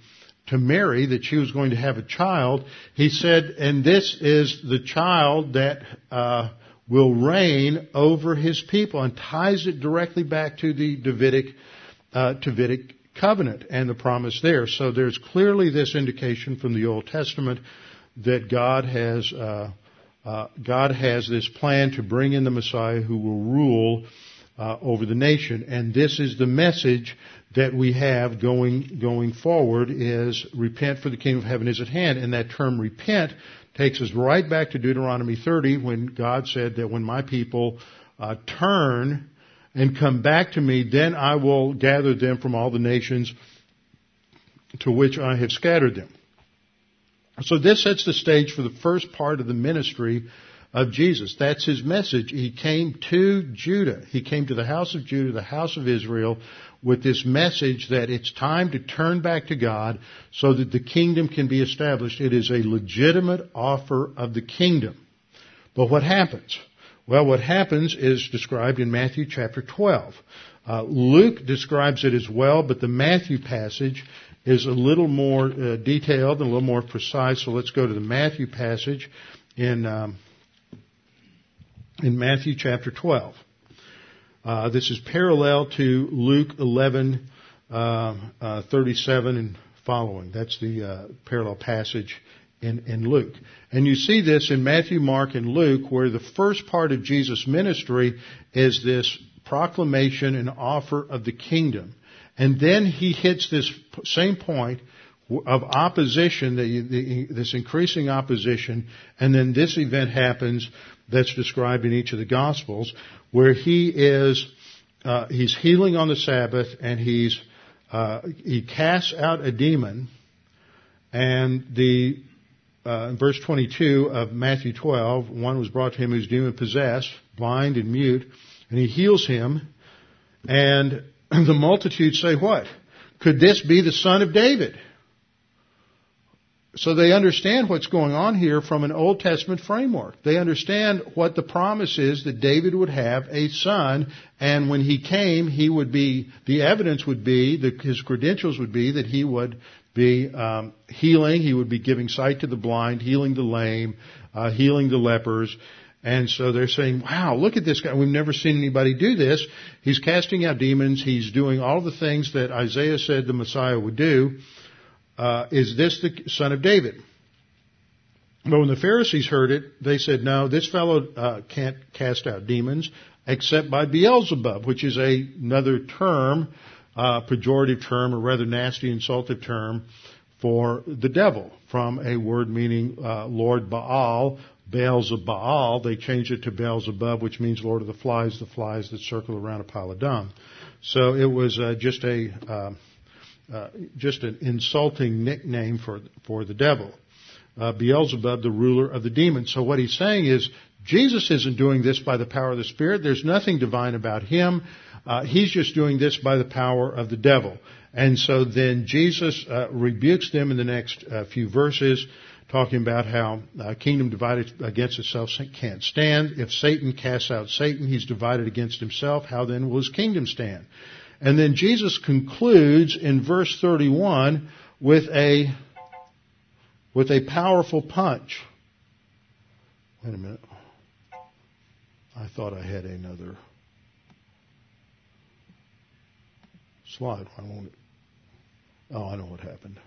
to Mary that she was going to have a child, he said, and this is the child that uh, will reign over his people and ties it directly back to the Davidic, uh, Davidic covenant and the promise there. So there's clearly this indication from the Old Testament that God has, uh, uh, God has this plan to bring in the Messiah who will rule uh, over the nation. And this is the message that we have going, going forward is repent for the kingdom of heaven is at hand. And that term repent takes us right back to Deuteronomy 30 when God said that when my people uh, turn and come back to me, then I will gather them from all the nations to which I have scattered them. So this sets the stage for the first part of the ministry of Jesus. That's his message. He came to Judah. He came to the house of Judah, the house of Israel, with this message that it's time to turn back to God so that the kingdom can be established. It is a legitimate offer of the kingdom. But what happens? Well, what happens is described in Matthew chapter 12. Uh, Luke describes it as well, but the Matthew passage is a little more uh, detailed and a little more precise. So let's go to the Matthew passage in um, in Matthew chapter 12. Uh, this is parallel to Luke 11, uh, uh, 37 and following. That's the uh, parallel passage in, in Luke. And you see this in Matthew, Mark, and Luke, where the first part of Jesus' ministry is this proclamation and offer of the kingdom. And then he hits this same point of opposition, the, the, this increasing opposition, and then this event happens that's described in each of the Gospels, where he is uh, he's healing on the Sabbath, and he's uh, he casts out a demon, and the uh, in verse 22 of Matthew 12, one was brought to him who's demon possessed, blind and mute, and he heals him, and the multitude say, "What? Could this be the son of David?" So they understand what's going on here from an Old Testament framework. They understand what the promise is that David would have a son, and when he came, he would be, the evidence would be, the, his credentials would be that he would be um, healing, he would be giving sight to the blind, healing the lame, uh, healing the lepers. And so they're saying, wow, look at this guy. We've never seen anybody do this. He's casting out demons. He's doing all the things that Isaiah said the Messiah would do uh, is this the son of David? But when the Pharisees heard it, they said, no, this fellow uh, can't cast out demons except by Beelzebub, which is a, another term, uh, pejorative term, or rather nasty, insultive term for the devil, from a word meaning uh, Lord Baal, Baal. They changed it to Beelzebub, which means Lord of the Flies, the flies that circle around a pile of dung. So it was uh, just a uh, uh, just an insulting nickname for for the devil. Uh, Beelzebub, the ruler of the demons. So what he's saying is Jesus isn't doing this by the power of the Spirit. There's nothing divine about him. Uh, he's just doing this by the power of the devil. And so then Jesus uh, rebukes them in the next uh, few verses, talking about how a kingdom divided against itself can't stand. If Satan casts out Satan, he's divided against himself. How then will his kingdom stand? And then Jesus concludes in verse 31 with a with a powerful punch. Wait a minute. I thought I had another slide. Why won't it? Oh, I know what happened.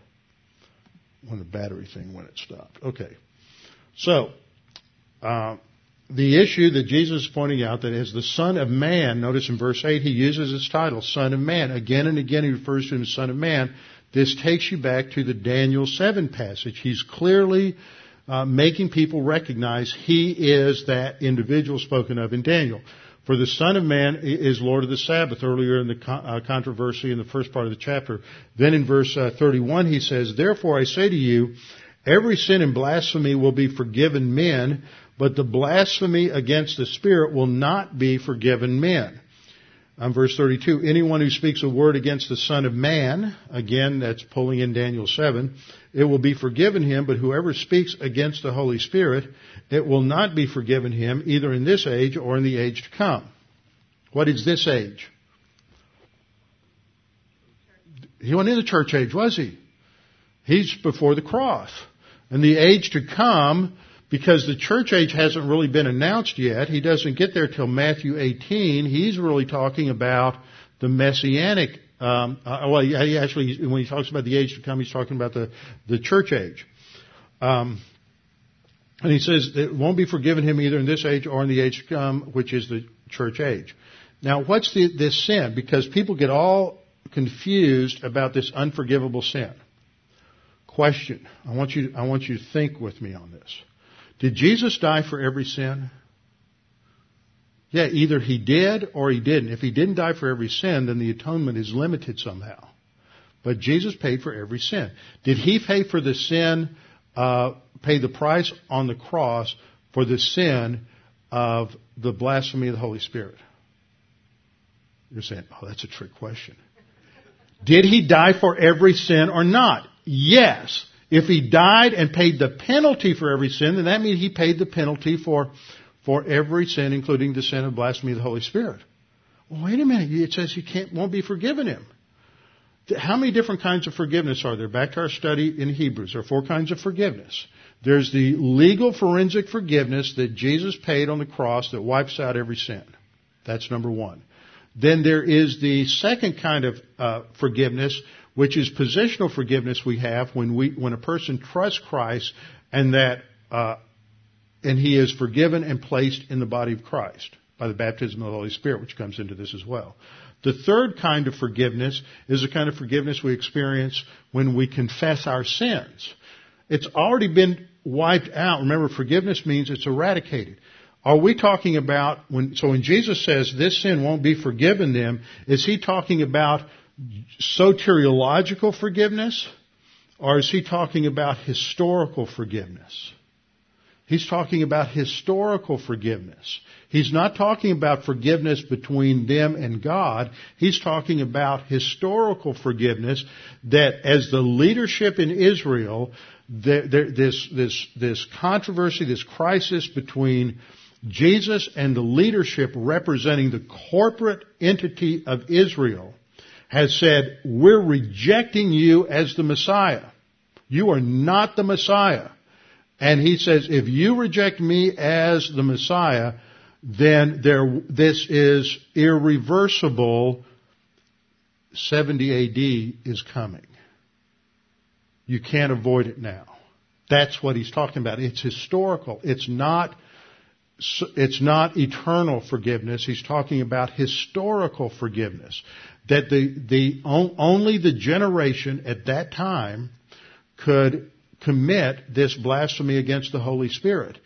When the battery thing, when it stopped. Okay. So, uh, the issue that Jesus is pointing out that as the Son of Man, notice in verse 8, he uses his title, Son of Man. Again and again he refers to him as Son of Man. This takes you back to the Daniel 7 passage. He's clearly uh, making people recognize he is that individual spoken of in Daniel. For the Son of Man is Lord of the Sabbath, earlier in the uh, controversy in the first part of the chapter. Then in verse uh, 31 he says, Therefore I say to you, every sin and blasphemy will be forgiven men, but the blasphemy against the Spirit will not be forgiven men. Um, verse 32, anyone who speaks a word against the Son of Man, again, that's pulling in Daniel 7, it will be forgiven him, but whoever speaks against the Holy Spirit, it will not be forgiven him either in this age or in the age to come. What is this age? He wasn't in the church age, was he? He's before the cross. And the age to come because the church age hasn't really been announced yet. He doesn't get there till Matthew 18. He's really talking about the messianic. Um, uh, well, he actually, when he talks about the age to come, he's talking about the the church age. Um, and he says it won't be forgiven him either in this age or in the age to come, which is the church age. Now, what's the, this sin? Because people get all confused about this unforgivable sin. Question. I want you, I want you to think with me on this. Did Jesus die for every sin? Yeah, either he did or he didn't. If he didn't die for every sin, then the atonement is limited somehow. But Jesus paid for every sin. Did he pay for the sin, uh, pay the price on the cross for the sin of the blasphemy of the Holy Spirit? You're saying, oh, that's a trick question. Did he die for every sin or not? Yes. If he died and paid the penalty for every sin, then that means he paid the penalty for, for every sin, including the sin of blasphemy of the Holy Spirit. Well, wait a minute. It says he can't, won't be forgiven him. How many different kinds of forgiveness are there? Back to our study in Hebrews. There are four kinds of forgiveness. There's the legal forensic forgiveness that Jesus paid on the cross that wipes out every sin. That's number one. Then there is the second kind of uh, forgiveness, which is positional forgiveness we have when we when a person trusts Christ and that uh, and he is forgiven and placed in the body of Christ by the baptism of the Holy Spirit, which comes into this as well. The third kind of forgiveness is the kind of forgiveness we experience when we confess our sins. It's already been wiped out. Remember, forgiveness means it's eradicated. Are we talking about when, so when Jesus says this sin won't be forgiven them, is he talking about soteriological forgiveness or is he talking about historical forgiveness? He's talking about historical forgiveness. He's not talking about forgiveness between them and God. He's talking about historical forgiveness that as the leadership in Israel, this, this, this controversy, this crisis between Jesus and the leadership representing the corporate entity of Israel has said, we're rejecting you as the Messiah. You are not the Messiah. And he says, if you reject me as the Messiah, then there, this is irreversible. 70 AD is coming. You can't avoid it now. That's what he's talking about. It's historical. It's not it's not eternal forgiveness. He's talking about historical forgiveness. That the, the, only the generation at that time could commit this blasphemy against the Holy Spirit.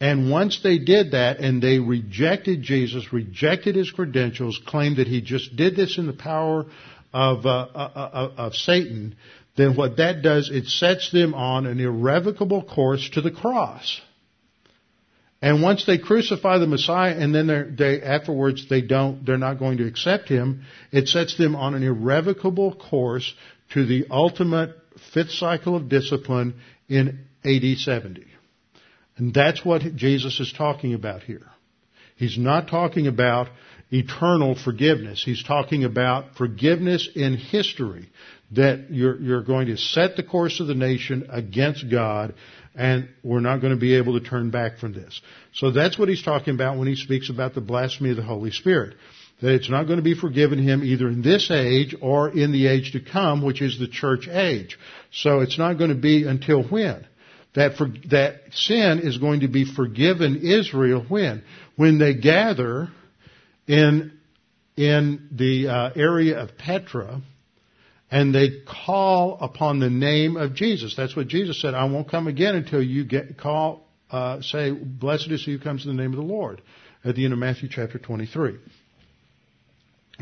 And once they did that and they rejected Jesus, rejected his credentials, claimed that he just did this in the power of, uh, uh, uh, of Satan, then what that does, it sets them on an irrevocable course to the cross. And once they crucify the Messiah and then they, afterwards they don't, they're not going to accept him, it sets them on an irrevocable course to the ultimate fifth cycle of discipline in AD 70. And that's what Jesus is talking about here. He's not talking about eternal forgiveness. He's talking about forgiveness in history. That you're, you're going to set the course of the nation against God and we're not going to be able to turn back from this. So that's what he's talking about when he speaks about the blasphemy of the Holy Spirit. That it's not going to be forgiven him either in this age or in the age to come, which is the church age. So it's not going to be until when? That, for, that sin is going to be forgiven Israel when? When they gather in, in the uh, area of Petra and they call upon the name of Jesus. That's what Jesus said. I won't come again until you get call, uh, say, blessed is he who comes in the name of the Lord at the end of Matthew chapter 23.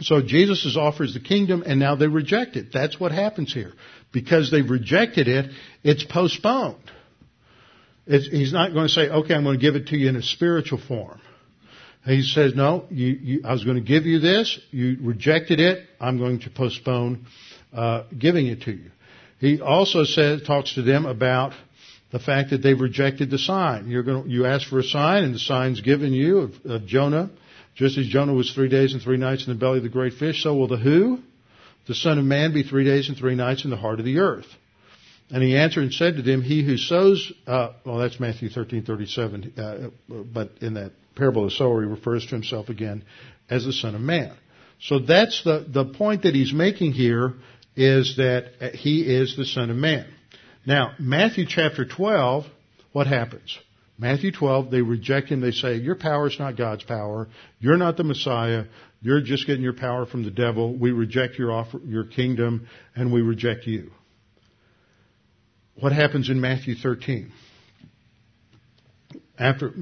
So Jesus offers the kingdom and now they reject it. That's what happens here. Because they've rejected it, it's postponed. It's, he's not going to say, okay, I'm going to give it to you in a spiritual form. He says, no, you, you, I was going to give you this. You rejected it. I'm going to postpone uh, giving it to you. He also says, talks to them about the fact that they've rejected the sign. You're going to, you ask for a sign, and the sign's given you of, of Jonah. Just as Jonah was three days and three nights in the belly of the great fish, so will the who? The Son of Man be three days and three nights in the heart of the earth. And he answered and said to them, He who sows, uh, well, that's Matthew thirteen thirty seven, uh, but in that parable of the sower, he refers to himself again as the Son of Man. So that's the, the point that he's making here is that uh, he is the Son of Man. Now, Matthew chapter 12, what happens? Matthew 12, they reject him. They say, your power is not God's power. You're not the Messiah. You're just getting your power from the devil. We reject your offer, your kingdom, and we reject you. What happens in Matthew 13? After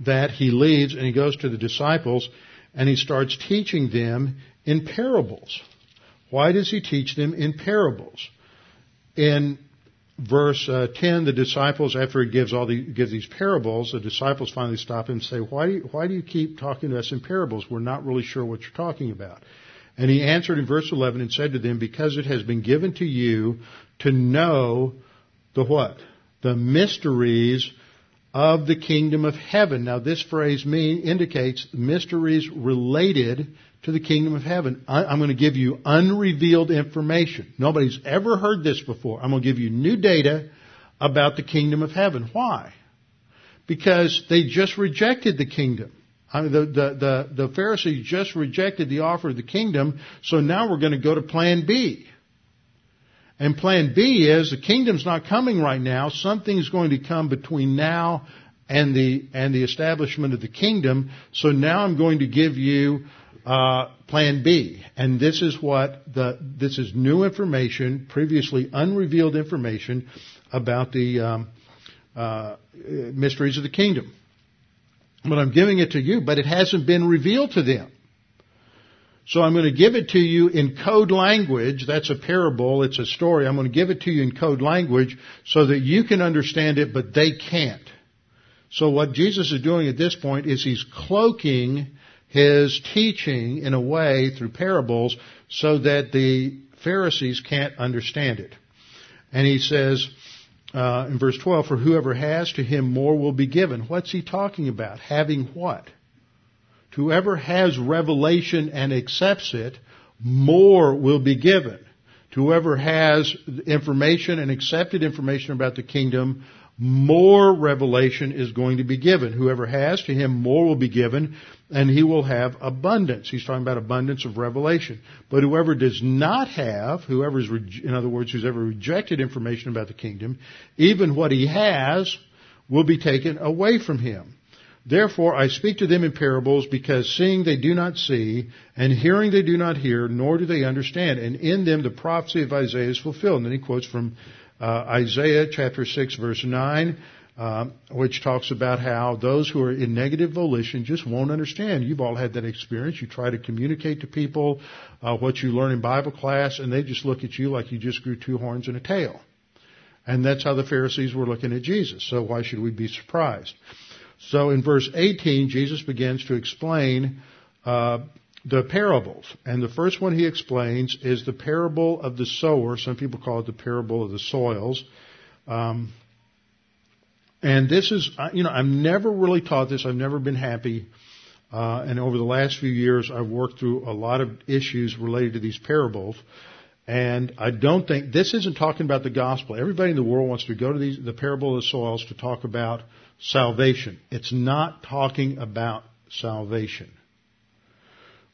that, he leaves and he goes to the disciples and he starts teaching them in parables. Why does he teach them in parables? In verse uh, 10, the disciples, after he gives all the, gives these parables, the disciples finally stop him and say, why do, you, why do you keep talking to us in parables? We're not really sure what you're talking about. And he answered in verse 11 and said to them, because it has been given to you to know the what? The mysteries of the kingdom of heaven. Now this phrase mean, indicates mysteries related to the kingdom of heaven. I'm going to give you unrevealed information. Nobody's ever heard this before. I'm going to give you new data about the kingdom of heaven. Why? Because they just rejected the kingdom. I mean, the, the, the, the Pharisees just rejected the offer of the kingdom, so now we're going to go to plan B. And plan B is the kingdom's not coming right now. Something's going to come between now and the, and the establishment of the kingdom. So now I'm going to give you uh, plan B. And this is what the, this is new information, previously unrevealed information about the um, uh, mysteries of the kingdom. But I'm giving it to you, but it hasn't been revealed to them. So I'm going to give it to you in code language. That's a parable. It's a story. I'm going to give it to you in code language so that you can understand it, but they can't. So what Jesus is doing at this point is he's cloaking his teaching in a way through parables so that the Pharisees can't understand it. And he says uh, in verse 12, For whoever has to him more will be given. What's he talking about? Having what? Whoever has revelation and accepts it, more will be given. To whoever has information and accepted information about the kingdom, more revelation is going to be given. Whoever has to him more will be given and he will have abundance. He's talking about abundance of revelation. But whoever does not have, whoever is, in other words, who's ever rejected information about the kingdom, even what he has will be taken away from him. Therefore I speak to them in parables because seeing they do not see and hearing they do not hear, nor do they understand. And in them the prophecy of Isaiah is fulfilled. And then he quotes from uh, Isaiah chapter 6 verse 9, uh, which talks about how those who are in negative volition just won't understand. You've all had that experience. You try to communicate to people uh, what you learn in Bible class and they just look at you like you just grew two horns and a tail. And that's how the Pharisees were looking at Jesus. So why should we be surprised? So in verse 18, Jesus begins to explain uh, the parables. And the first one he explains is the parable of the sower. Some people call it the parable of the soils. Um, and this is, you know, I've never really taught this. I've never been happy. Uh, and over the last few years, I've worked through a lot of issues related to these parables. And I don't think this isn't talking about the gospel. Everybody in the world wants to go to these, the parable of the soils to talk about salvation. It's not talking about salvation.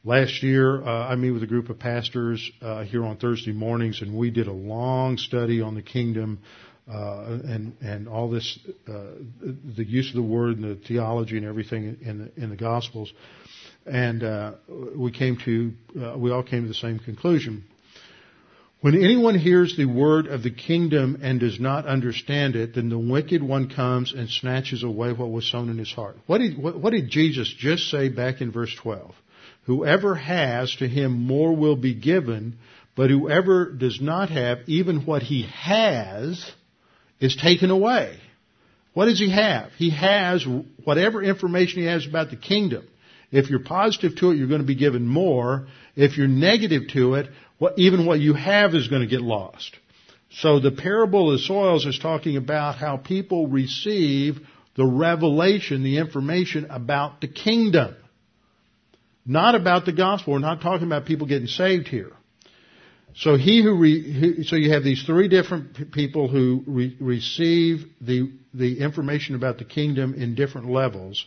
Last year, uh, I meet with a group of pastors uh, here on Thursday mornings, and we did a long study on the kingdom uh, and and all this, uh, the use of the word and the theology and everything in the in the Gospels, and uh, we came to uh, we all came to the same conclusion. When anyone hears the word of the kingdom and does not understand it, then the wicked one comes and snatches away what was sown in his heart. What did, what, what did Jesus just say back in verse 12? Whoever has, to him more will be given, but whoever does not have, even what he has, is taken away. What does he have? He has whatever information he has about the kingdom. If you're positive to it, you're going to be given more. If you're negative to it, what, even what you have is going to get lost. So the parable of the soils is talking about how people receive the revelation, the information about the kingdom. Not about the gospel. We're not talking about people getting saved here. So he who, re, so you have these three different people who re, receive the the information about the kingdom in different levels,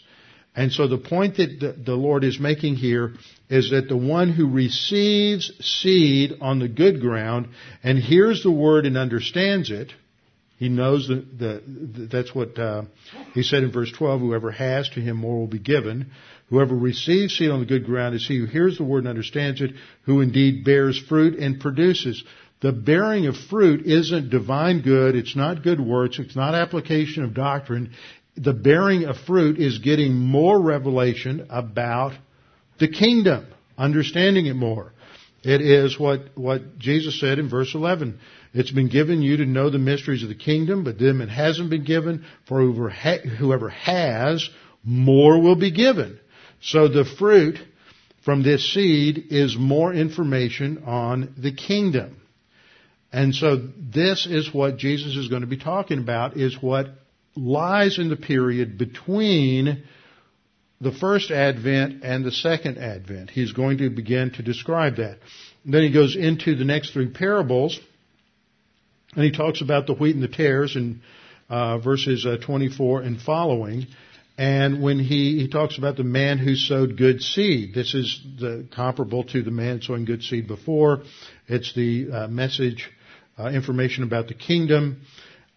and so the point that the, the Lord is making here is that the one who receives seed on the good ground and hears the word and understands it, he knows that that's what uh, he said in verse 12. Whoever has to him more will be given. Whoever receives seed on the good ground is he who hears the word and understands it, who indeed bears fruit and produces. The bearing of fruit isn't divine good. It's not good works. It's not application of doctrine the bearing of fruit is getting more revelation about the kingdom, understanding it more. It is what, what Jesus said in verse 11. It's been given you to know the mysteries of the kingdom, but them it hasn't been given, for whoever whoever has, more will be given. So the fruit from this seed is more information on the kingdom. And so this is what Jesus is going to be talking about, is what lies in the period between the first advent and the second advent. He's going to begin to describe that. And then he goes into the next three parables, and he talks about the wheat and the tares in uh, verses uh, 24 and following. And when he, he talks about the man who sowed good seed, this is the, comparable to the man sowing good seed before. It's the uh, message, uh, information about the kingdom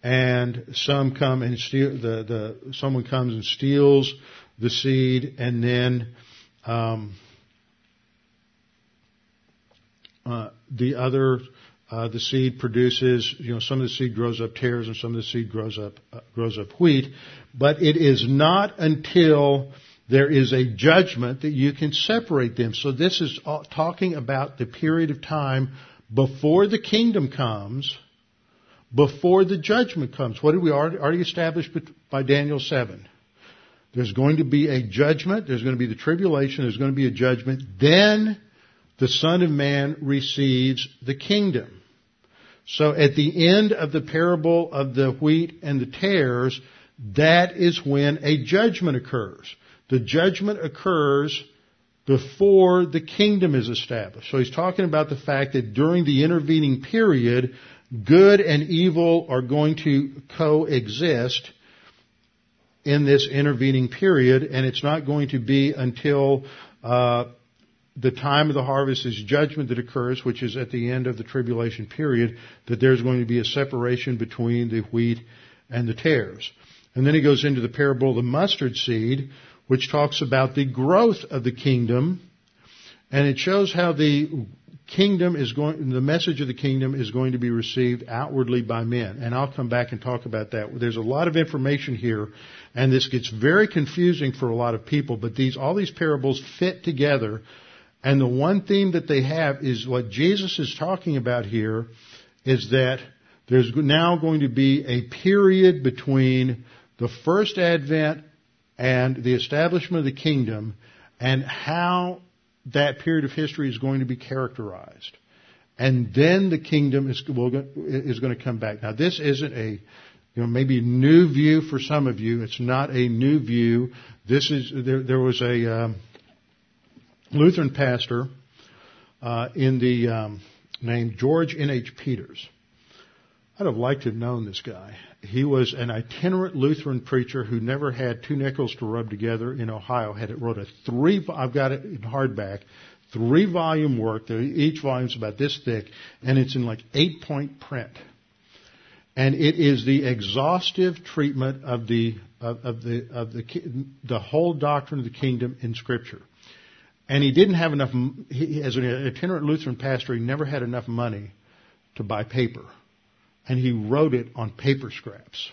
and some come and steal the, the someone comes and steals the seed and then um, uh, the other uh, the seed produces you know some of the seed grows up tares and some of the seed grows up uh, grows up wheat but it is not until there is a judgment that you can separate them so this is talking about the period of time before the kingdom comes before the judgment comes. What did we already, already established by Daniel 7? There's going to be a judgment. There's going to be the tribulation. There's going to be a judgment. Then the Son of Man receives the kingdom. So at the end of the parable of the wheat and the tares, that is when a judgment occurs. The judgment occurs before the kingdom is established. So he's talking about the fact that during the intervening period, good and evil are going to coexist in this intervening period, and it's not going to be until uh, the time of the harvest is judgment that occurs, which is at the end of the tribulation period, that there's going to be a separation between the wheat and the tares. And then he goes into the parable of the mustard seed, which talks about the growth of the kingdom, and it shows how the kingdom is going, the message of the kingdom is going to be received outwardly by men. And I'll come back and talk about that. There's a lot of information here, and this gets very confusing for a lot of people, but these, all these parables fit together and the one theme that they have is what Jesus is talking about here is that there's now going to be a period between the first advent and the establishment of the kingdom and how that period of history is going to be characterized. And then the kingdom is, is going to come back. Now this isn't a, you know, maybe new view for some of you. It's not a new view. This is, there, there was a, um, Lutheran pastor uh, in the um, named George N. H. Peters. I'd have liked to have known this guy. He was an itinerant Lutheran preacher who never had two nickels to rub together in Ohio. Had it wrote a three. I've got it in hardback, three volume work. Each volume's about this thick, and it's in like eight point print. And it is the exhaustive treatment of the of, of the of the the whole doctrine of the kingdom in Scripture. And he didn't have enough, he, as an itinerant Lutheran pastor, he never had enough money to buy paper. And he wrote it on paper scraps.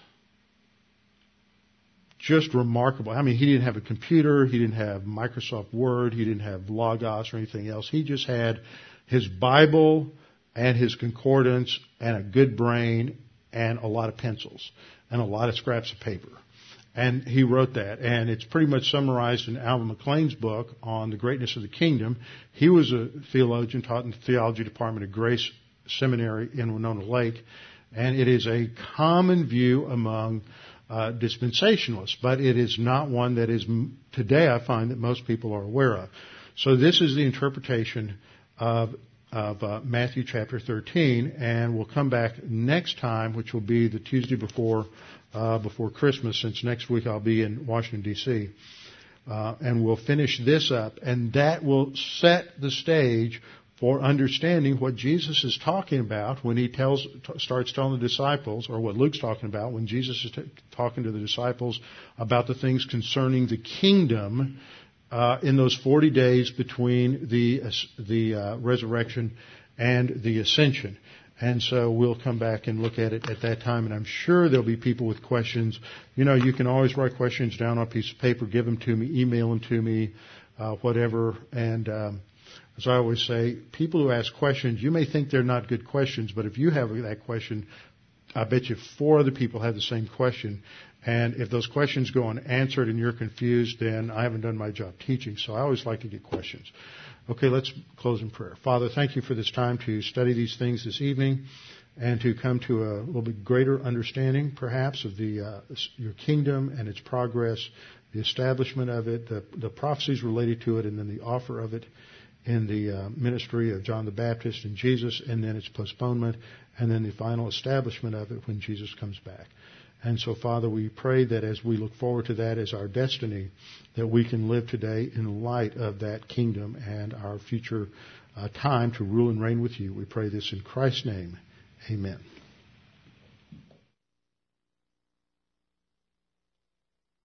Just remarkable. I mean, he didn't have a computer, he didn't have Microsoft Word, he didn't have Logos or anything else. He just had his Bible and his concordance and a good brain and a lot of pencils and a lot of scraps of paper. And he wrote that, and it's pretty much summarized in Alvin McClain's book on the greatness of the kingdom. He was a theologian, taught in the theology department at Grace Seminary in Winona Lake, and it is a common view among uh, dispensationalists, but it is not one that is today I find that most people are aware of. So this is the interpretation of of uh, Matthew chapter 13, and we'll come back next time, which will be the Tuesday before uh, before Christmas, since next week I'll be in Washington D.C. Uh, and we'll finish this up, and that will set the stage for understanding what Jesus is talking about when he tells, t- starts telling the disciples, or what Luke's talking about when Jesus is t- talking to the disciples about the things concerning the kingdom uh, in those 40 days between the the uh, resurrection and the ascension. And so we'll come back and look at it at that time. And I'm sure there'll be people with questions. You know, you can always write questions down on a piece of paper, give them to me, email them to me, uh, whatever. And um, as I always say, people who ask questions, you may think they're not good questions, but if you have that question, I bet you four other people have the same question. And if those questions go unanswered and you're confused, then I haven't done my job teaching. So I always like to get questions. Okay, let's close in prayer. Father, thank you for this time to study these things this evening and to come to a little bit greater understanding, perhaps, of the uh, your kingdom and its progress, the establishment of it, the, the prophecies related to it, and then the offer of it in the uh, ministry of John the Baptist and Jesus, and then its postponement, and then the final establishment of it when Jesus comes back. And so, Father, we pray that as we look forward to that as our destiny, that we can live today in light of that kingdom and our future uh, time to rule and reign with you. We pray this in Christ's name. Amen.